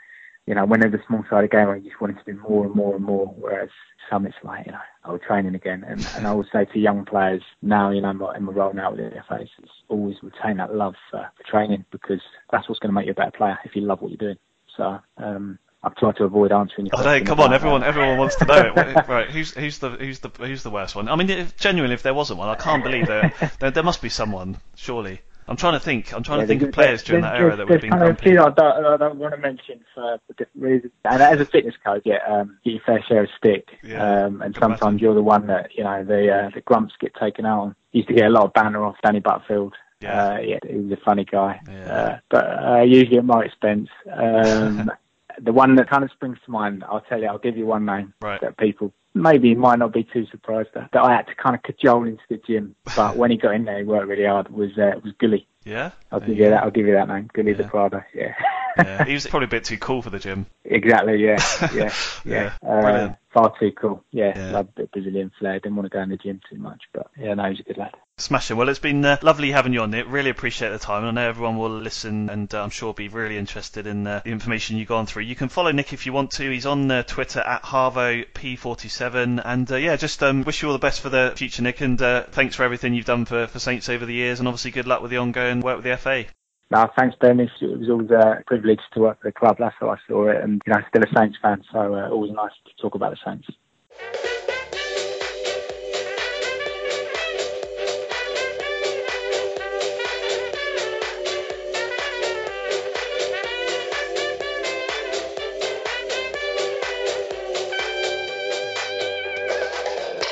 you know, when there's a small sided game, I just wanted to do more and more and more. Whereas some, it's like, you know, oh, training again. And, and I would say to young players now, you know, in my, in my role now with the FA, is always retain that love for, for training because that's what's going to make you a better player if you love what you're doing. So, um, I've tried to avoid answering your Oh, no, question come on, everyone, that. everyone wants to know it. Right, who's who's the who's the who's the worst one? I mean, if, genuinely, if there wasn't one, I can't believe there, there there must be someone. Surely, I'm trying to think. I'm trying to think of players during that era that would have been grumpy. few I don't, I don't want to mention for, for different reasons. And as a fitness coach, yeah, um, get your fair share of stick. Yeah, um, and sometimes you're the one that you know the uh, the grumps get taken out on. Used to get a lot of banner off Danny Butterfield. Yeah. Uh, yeah, he was a funny guy. Yeah. Uh, but uh, usually at my expense. Um, the one that kind of springs to mind, I'll tell you, I'll give you one name Right. that people maybe might not be too surprised at, that I had to kind of cajole into the gym. But when he got in there, he worked really hard. Was uh, was Guly. Yeah, I'll give you you that. I'll give you that name, Guly the Yeah. Prado. Yeah. yeah. He was probably a bit too cool for the gym. exactly. Yeah. Yeah. Yeah, Yeah. Uh, brilliant. Far too cool. Yeah. Yeah. Loved a bit Brazilian flair. Didn't want to go in the gym too much, but yeah, no, he's a good lad. Smashing. Well, it's been uh, lovely having you on. Nick. Really appreciate the time. and I know everyone will listen and uh, I'm sure be really interested in uh, the information you've gone through. You can follow Nick if you want to. He's on uh, Twitter at HarvoP47. And uh, yeah, just um, wish you all the best for the future, Nick. And uh, thanks for everything you've done for, for Saints over the years. And obviously, good luck with the ongoing work with the FA. No, thanks, Ben. It's, it was always a privilege to work for the club. That's how I saw it, and you know, still a Saints fan, so uh, always nice to talk about the Saints.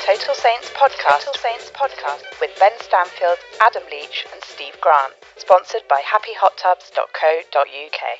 Total Saints podcast. Total Saints podcast with Ben Stanfield, Adam Leach, Steve Grant. Sponsored by HappyHotTubs.co.uk.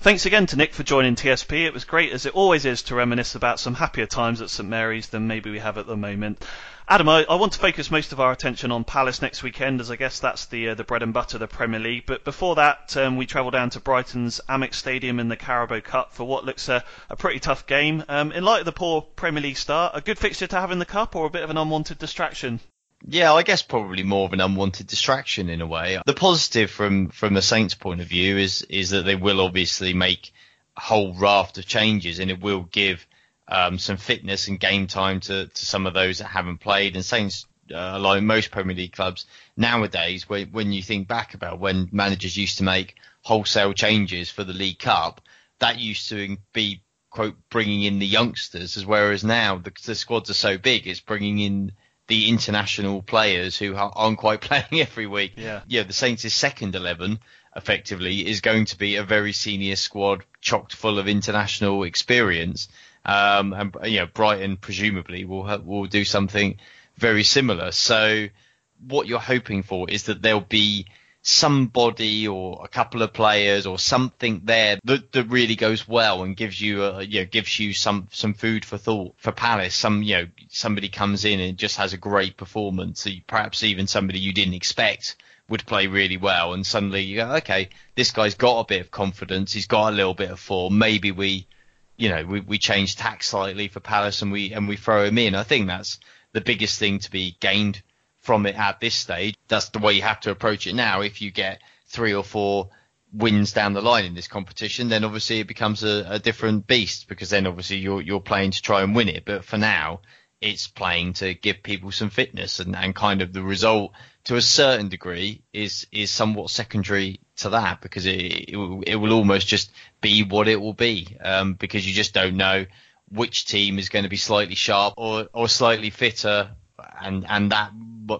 Thanks again to Nick for joining TSP. It was great as it always is to reminisce about some happier times at St Mary's than maybe we have at the moment. Adam, I, I want to focus most of our attention on Palace next weekend, as I guess that's the uh, the bread and butter of the Premier League. But before that, um, we travel down to Brighton's Amex Stadium in the Carabao Cup for what looks a, a pretty tough game. Um, in light of the poor Premier League start, a good fixture to have in the cup, or a bit of an unwanted distraction? Yeah, I guess probably more of an unwanted distraction in a way. The positive from from the Saints' point of view is is that they will obviously make a whole raft of changes, and it will give um, some fitness and game time to, to some of those that haven't played. And Saints, uh, like most Premier League clubs nowadays, when, when you think back about when managers used to make wholesale changes for the League Cup, that used to be quote bringing in the youngsters, as whereas now the, the squads are so big, it's bringing in the international players who aren't quite playing every week. Yeah. Yeah, the Saints' second 11 effectively is going to be a very senior squad chocked full of international experience. Um, and you know, Brighton presumably will ha- will do something very similar. So what you're hoping for is that there'll be somebody or a couple of players or something there that, that really goes well and gives you a, you know gives you some some food for thought for Palace. Some you know somebody comes in and just has a great performance perhaps even somebody you didn't expect would play really well. And suddenly you go okay this guy's got a bit of confidence. He's got a little bit of form. Maybe we you know we, we change tack slightly for Palace and we and we throw him in. I think that's the biggest thing to be gained from it at this stage. That's the way you have to approach it now. If you get three or four wins down the line in this competition, then obviously it becomes a, a different beast because then obviously you're you're playing to try and win it. But for now, it's playing to give people some fitness and, and kind of the result to a certain degree is is somewhat secondary to that because it it will, it will almost just be what it will be um, because you just don't know which team is going to be slightly sharp or, or slightly fitter and and that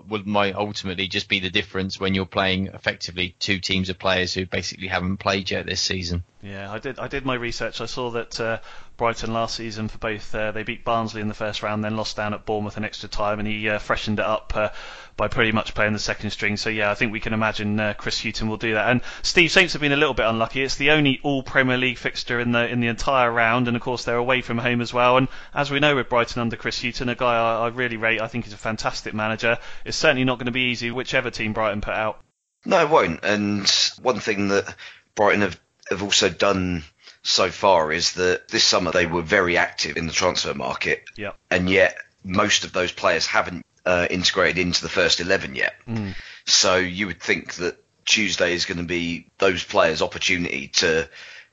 would might ultimately just be the difference when you're playing effectively two teams of players who basically haven't played yet this season. Yeah, I did. I did my research. I saw that uh, Brighton last season for both uh, they beat Barnsley in the first round, then lost down at Bournemouth in extra time, and he uh, freshened it up uh, by pretty much playing the second string. So yeah, I think we can imagine uh, Chris Hughton will do that. And Steve Saints have been a little bit unlucky. It's the only all Premier League fixture in the in the entire round, and of course they're away from home as well. And as we know with Brighton under Chris Hughton, a guy I, I really rate. I think he's a fantastic manager. It's certainly not going to be easy, whichever team Brighton put out. No, it won't. And one thing that Brighton have have also done so far is that this summer they were very active in the transfer market. Yep. And yet most of those players haven't uh, integrated into the first 11 yet. Mm. So you would think that Tuesday is going to be those players' opportunity to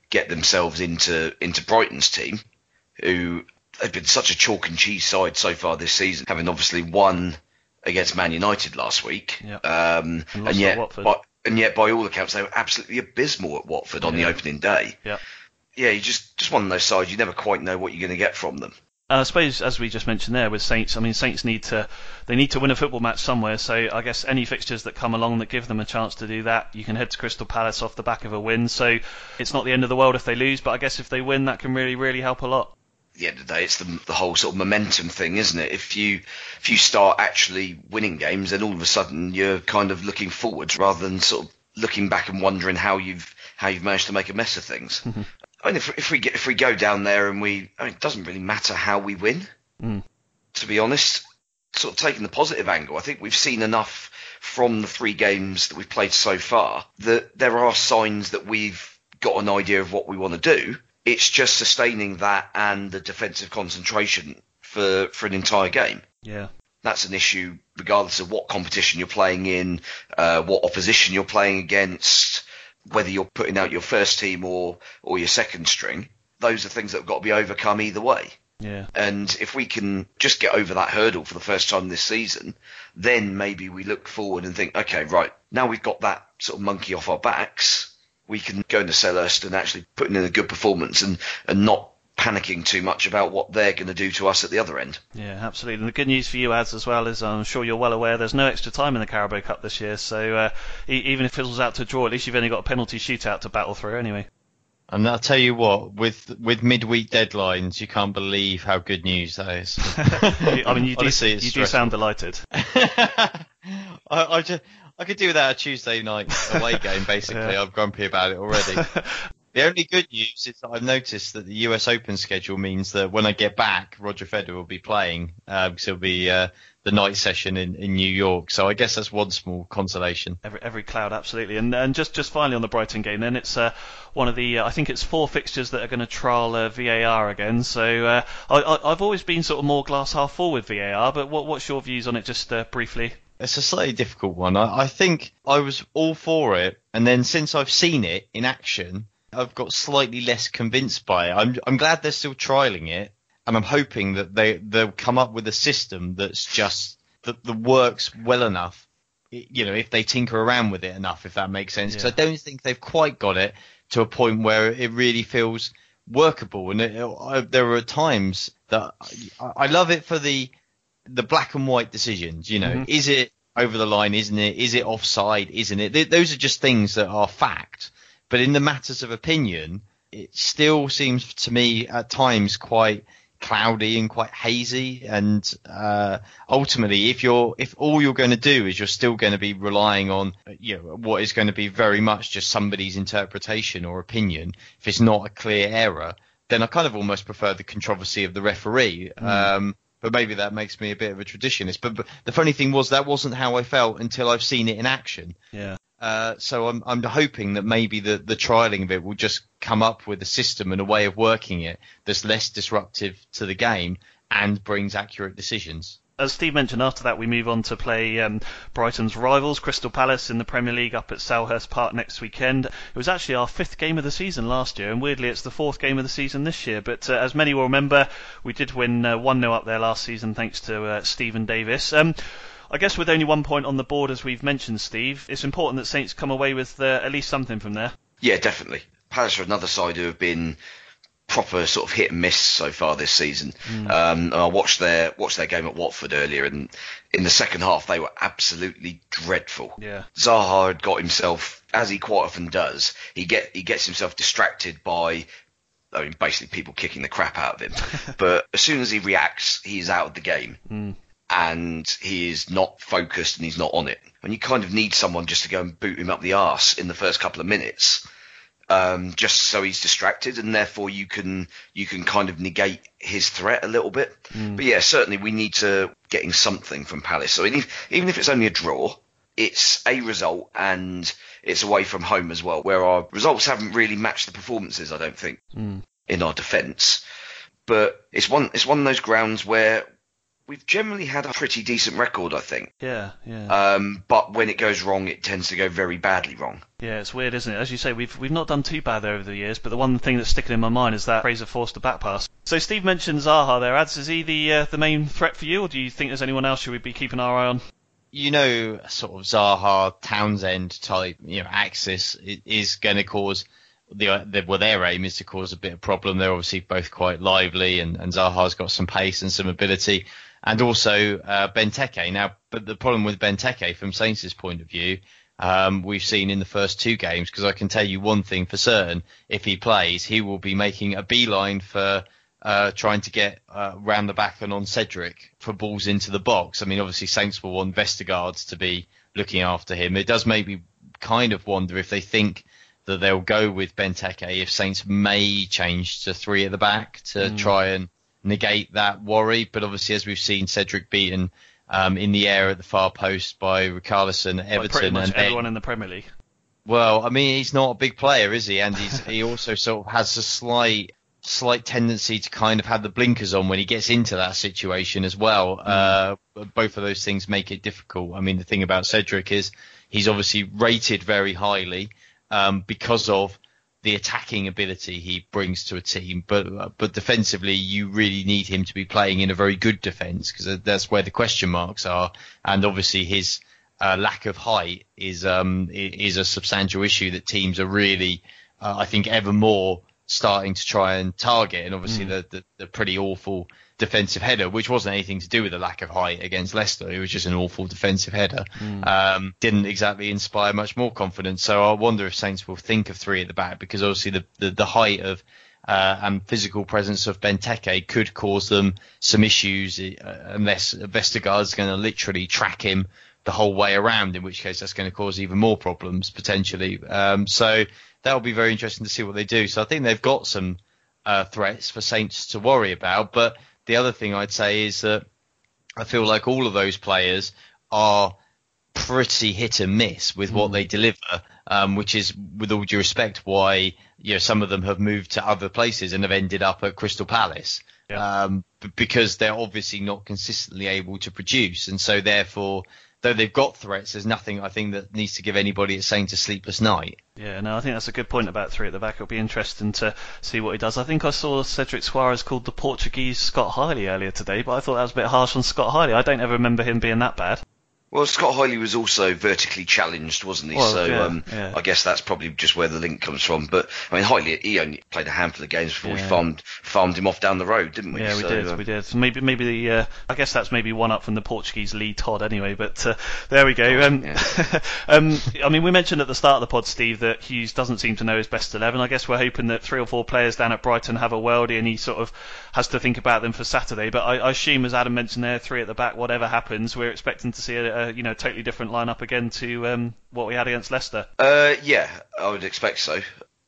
get themselves into into Brighton's team, who have been such a chalk and cheese side so far this season, having obviously won against Man United last week. Yep. Um, And and, yet, by, and yet, by all accounts, they were absolutely abysmal at Watford on the opening day. Yeah. Yeah, you just just one of those sides you never quite know what you're going to get from them. Uh, I suppose, as we just mentioned there with Saints, I mean Saints need to they need to win a football match somewhere. So I guess any fixtures that come along that give them a chance to do that, you can head to Crystal Palace off the back of a win. So it's not the end of the world if they lose, but I guess if they win, that can really really help a lot. At the end of the day, it's the, the whole sort of momentum thing, isn't it? If you if you start actually winning games, then all of a sudden you're kind of looking forwards rather than sort of looking back and wondering how you've how you've managed to make a mess of things. I mean, if, if we get, if we go down there and we, I mean, it doesn't really matter how we win. Mm. To be honest, sort of taking the positive angle, I think we've seen enough from the three games that we've played so far that there are signs that we've got an idea of what we want to do. It's just sustaining that and the defensive concentration for for an entire game Yeah. that's an issue regardless of what competition you're playing in, uh, what opposition you're playing against, whether you're putting out your first team or or your second string. Those are things that have got to be overcome either way. Yeah. And if we can just get over that hurdle for the first time this season, then maybe we look forward and think, okay, right, now we've got that sort of monkey off our backs, we can go into Selhurst and actually put in a good performance and, and not panicking too much about what they're going to do to us at the other end. Yeah, absolutely. And the good news for you, ads, as well, is I'm sure you're well aware there's no extra time in the Carabao Cup this year. So uh, e- even if it fizzles out to draw, at least you've only got a penalty shootout to battle through anyway. And I'll tell you what, with with midweek deadlines, you can't believe how good news that is. I mean, you do, Honestly, you do sound delighted. I, I just I could do without a Tuesday night away game. Basically, Yeah. I'm grumpy about it already. The only good news is that I've noticed that the US Open schedule means that when I get back, Roger Federer will be playing uh, because it'll be uh, the night session in, in New York. So I guess that's one small consolation. Every every cloud, absolutely. And and just just finally on the Brighton game, then it's uh, one of the uh, I think it's four fixtures that are going to trial uh, VAR again. So uh, I, I I've always been sort of more glass half full with VAR, but what what's your views on it, just uh, briefly? It's a slightly difficult one. I, I think I was all for it, and then since I've seen it in action, I've got slightly less convinced by it. I'm I'm glad they're still trialing it, and I'm hoping that they they'll come up with a system that's just that, that works well enough. You know, if they tinker around with it enough, if that makes sense. Because Yeah. I don't think they've quite got it to a point where it really feels workable. And it, I, there are times that I, I love it for the the black and white decisions. You know, Mhm. is it over the line? Isn't it? Is it offside? Isn't it? Th- those are just things that are fact. But in the matters of opinion, it still seems to me at times quite cloudy and quite hazy. And uh, ultimately if you're if all you're going to do is you're still going to be relying on you know what is going to be very much just somebody's interpretation or opinion if it's not a clear error then I kind of almost prefer the controversy of the referee. Mm. um, but maybe that makes me a bit of a traditionalist. But, but the funny thing was that wasn't how I felt until I've seen it in action. Yeah uh, so I'm, I'm hoping that maybe the, the trialing of it will just come up with a system and a way of working it that's less disruptive to the game and brings accurate decisions. As Steve mentioned, after that we move on to play um, Brighton's rivals, Crystal Palace, in the Premier League up at Selhurst Park next weekend. It was actually our fifth game of the season last year, and weirdly it's the fourth game of the season this year. But uh, as many will remember, we did win uh, 1 0 up there last season thanks to uh, Steven Davis. Um, I guess with only one point on the board, as we've mentioned, Steve, it's important that Saints come away with uh, at least something from there. Yeah, definitely. Palace are another side who have been proper sort of hit and miss so far this season. Mm. Um, I watched their watched their game at Watford earlier, and in the second half they were absolutely dreadful. Yeah, Zaha had got himself, as he quite often does, he get he gets himself distracted by. I mean, basically people kicking the crap out of him. but as soon as he reacts, he's out of the game. Mm and he is not focused and he's not on it. And you kind of need someone just to go and boot him up the arse in the first couple of minutes, um, just so he's distracted, and therefore you can you can kind of negate his threat a little bit. Mm. But yeah, certainly we need to getting something from Palace. So even if, even if it's only a draw, it's a result and it's away from home as well, where our results haven't really matched the performances. I don't think mm. in our defence. But it's one it's one of those grounds where we've generally had a pretty decent record, I think. Yeah, yeah. Um, but when it goes wrong, it tends to go very badly wrong. Yeah, it's weird, isn't it? As you say, we've we've not done too bad over the years, but the one thing that's sticking in my mind is that Fraser Forster a back pass. So Steve mentioned Zaha there. Ads, is he the uh, the main threat for you, or do you think there's anyone else you would be keeping our eye on? You know, sort of Zaha Townsend type, you know, axis is going to cause the, the, well, their aim is to cause a bit of problem. They're obviously both quite lively, and, and Zaha's got some pace and some ability and also uh, Benteke. Now, but the problem with Benteke from Saints' point of view, um, we've seen in the first two games, because I can tell you one thing for certain: if he plays, he will be making a beeline for uh, trying to get uh, round the back and on Cedric for balls into the box. I mean, obviously Saints will want Vestergaards to be looking after him. It does make me kind of wonder if they think that they'll go with Benteke if Saints may change to three at the back to mm. try and negate that worry. But obviously, as we've seen, Cedric beaten um, in the air at the far post by Richarlison, Everton, and everyone in the Premier League. Well, I mean, he's not a big player, is he? And he's, he also sort of has a slight slight tendency to kind of have the blinkers on when he gets into that situation as well. Mm. Uh, both of those things make it difficult. I mean, the thing about Cedric is he's obviously rated very highly um, because of the attacking ability he brings to a team, but but defensively, you really need him to be playing in a very good defence because that's where the question marks are, and obviously his uh, lack of height is um is a substantial issue that teams are really, uh, I think, ever more starting to try and target, and obviously mm. the, the the pretty awful defensive header, which wasn't anything to do with the lack of height against Leicester. It was just an awful defensive header. Mm. Um, didn't exactly inspire much more confidence. So I wonder if Saints will think of three at the back because obviously the, the, the height of uh, and physical presence of Benteke could cause them some issues uh, unless Vestergaard's going to literally track him the whole way around, in which case that's going to cause even more problems potentially. Um, so that'll be very interesting to see what they do. So I think they've got some uh, threats for Saints to worry about, but the other thing I'd say is that I feel like all of those players are pretty hit and miss with what mm. they deliver, um, which is, with all due respect, why you know some of them have moved to other places and have ended up at Crystal Palace yeah. um, because they're obviously not consistently able to produce, and so therefore though they've got threats, there's nothing I think that needs to give anybody a saying to sleepless night. Yeah, no, I think that's a good point about three at the back. It'll be interesting to see what he does. I think I saw Cedric Soares called the Portuguese Scott Hiley earlier today, but I thought that was a bit harsh on Scott Hiley. I don't ever remember him being that bad. Well, Scott Hiley was also vertically challenged, wasn't he? Well, so yeah, um, yeah. I guess that's probably just where the link comes from. But I mean, Hiley, he only played a handful of games before we farmed farmed him off down the road, didn't we? Yeah, we So, did, um, we did. So maybe, maybe the, uh, I guess that's maybe one up from the Portuguese Lee Todd anyway. But uh, there we go. Um, um, I mean, we mentioned at the start of the pod, Steve, that Hughes doesn't seem to know his best eleven. I guess we're hoping that three or four players down at Brighton have a worldie, and he sort of has to think about them for Saturday. But I, I assume, as Adam mentioned there, three at the back, whatever happens, we're expecting to see a, a you know totally different lineup again to um, what we had against Leicester. Uh, yeah, I would expect so.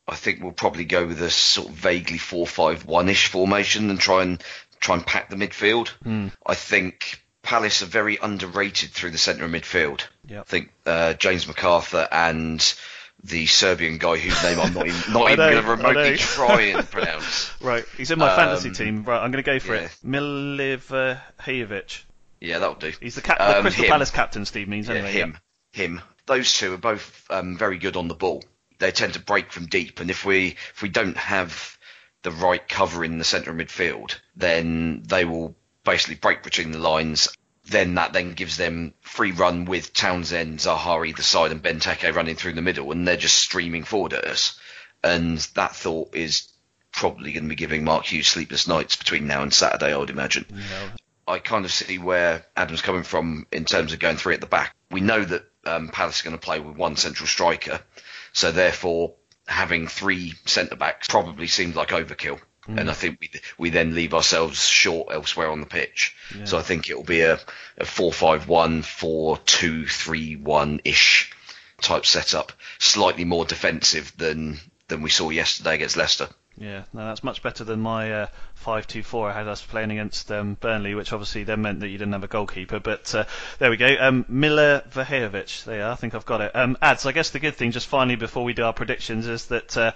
I think we'll probably go with a sort of vaguely four-five-one-ish formation and try and try and pack the midfield. Hmm. I think Palace are very underrated through the centre of midfield. Yep. I think uh, James McArthur and the Serbian guy whose name I'm not even, not even going to remotely try and pronounce. Right, he's in my fantasy Um, team. Right, I'm going to go for yeah. it. Milivojevic. Yeah, that'll do. He's the, cap- the Um, Crystal him. Palace captain. Steve means Yeah, anyway. him, him. Those two are both um, very good on the ball. They tend to break from deep, and if we if we don't have the right cover in the centre of midfield, then they will basically break between the lines. Then that then gives them free run with Townsend, Zaha either side, and Benteke running through the middle, and they're just streaming forward at us. And that thought is probably going to be giving Mark Hughes sleepless nights between now and Saturday, I would imagine. I kind of see where Adam's coming from in terms of going three at the back. We know that um, Palace are going to play with one central striker, so therefore having three centre backs probably seems like overkill. Mm. And I think we we then leave ourselves short elsewhere on the pitch. So I think it will be a, a 4-5-1, 4-2-3-1 ish type setup, slightly more defensive than than we saw yesterday against Leicester. Yeah, no, that's much better than my uh, 5-2-4 I had us playing against um, Burnley, which obviously then meant that you didn't have a goalkeeper. But uh, there we go. Um, Miller Vahejovic. There. I think I've got it. Um, ads. I guess the good thing, just finally before we do our predictions, is that uh,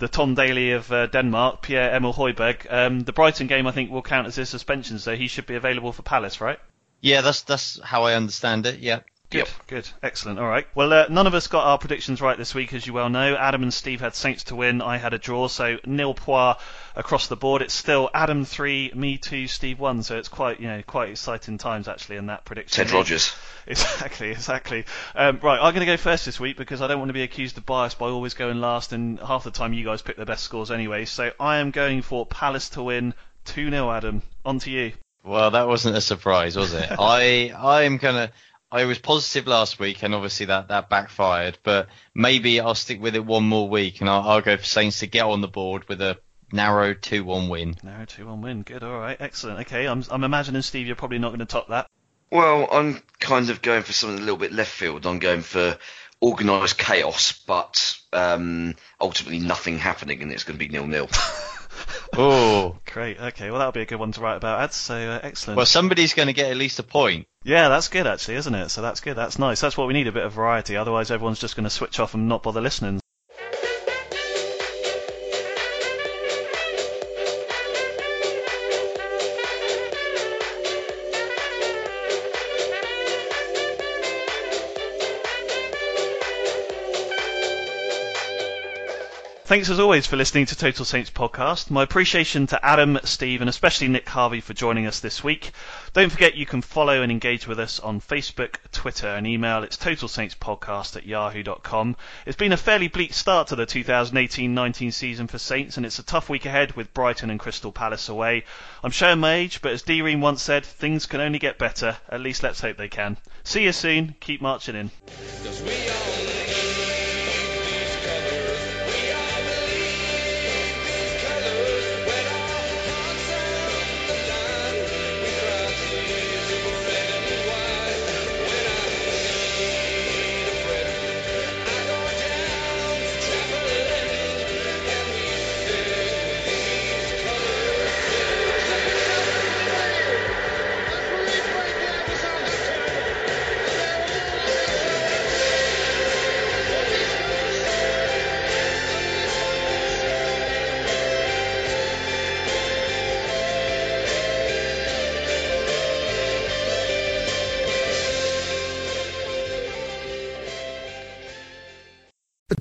the Tom Daley of uh, Denmark, Pierre Emil Højbjerg, um, the Brighton game I think will count as his suspension, so he should be available for Palace, right? Yeah, that's that's how I understand it. Yeah. Good, good, excellent. All right. Well, uh, none of us got our predictions right this week, as you well know. Adam and Steve had Saints to win. I had a draw, so nil poir across the board. It's still Adam three, me two, Steve one. So it's quite, you know, quite exciting times actually in that prediction. Ted Rogers. Exactly, exactly. Um, right, I'm going to go first this week because I don't want to be accused of bias by always going last, and half the time you guys pick the best scores anyway. So I am going for Palace to win 2 0, Adam. On to you. Well, that wasn't a surprise, was it? I I'm gonna. I was positive last week, and obviously that that backfired. But maybe I'll stick with it one more week, and I'll, I'll go for Saints to get on the board with a narrow two-one win. Narrow 2 1 win. Good, all right, excellent. Okay, I'm, I'm imagining, Steve, you're probably not going to top that. Well, I'm kind of going for something a little bit left field. I'm going for organised chaos, but um, ultimately nothing happening, and it's going to be nil nil. Oh, Great, okay, well, that'll be a good one to write about, Ads, so uh, excellent. well, somebody's going to get at least a point. Yeah, that's good actually, isn't it? So that's good. That's nice. That's what we need a bit of variety. Otherwise, everyone's just going to switch off and not bother listening. Thanks as always for listening to Total Saints podcast. My appreciation to Adam, Steve, and especially Nick Harvey for joining us this week. Don't forget you can follow and engage with us on Facebook, Twitter, and email. It's Total Saints Podcast at yahoo.com. It's been a fairly bleak start to the 2018-19 season for Saints, and it's a tough week ahead with Brighton and Crystal Palace away. I'm showing my age, but as D. Once said, things can only get better. At least let's hope they can. See you soon. Keep marching in.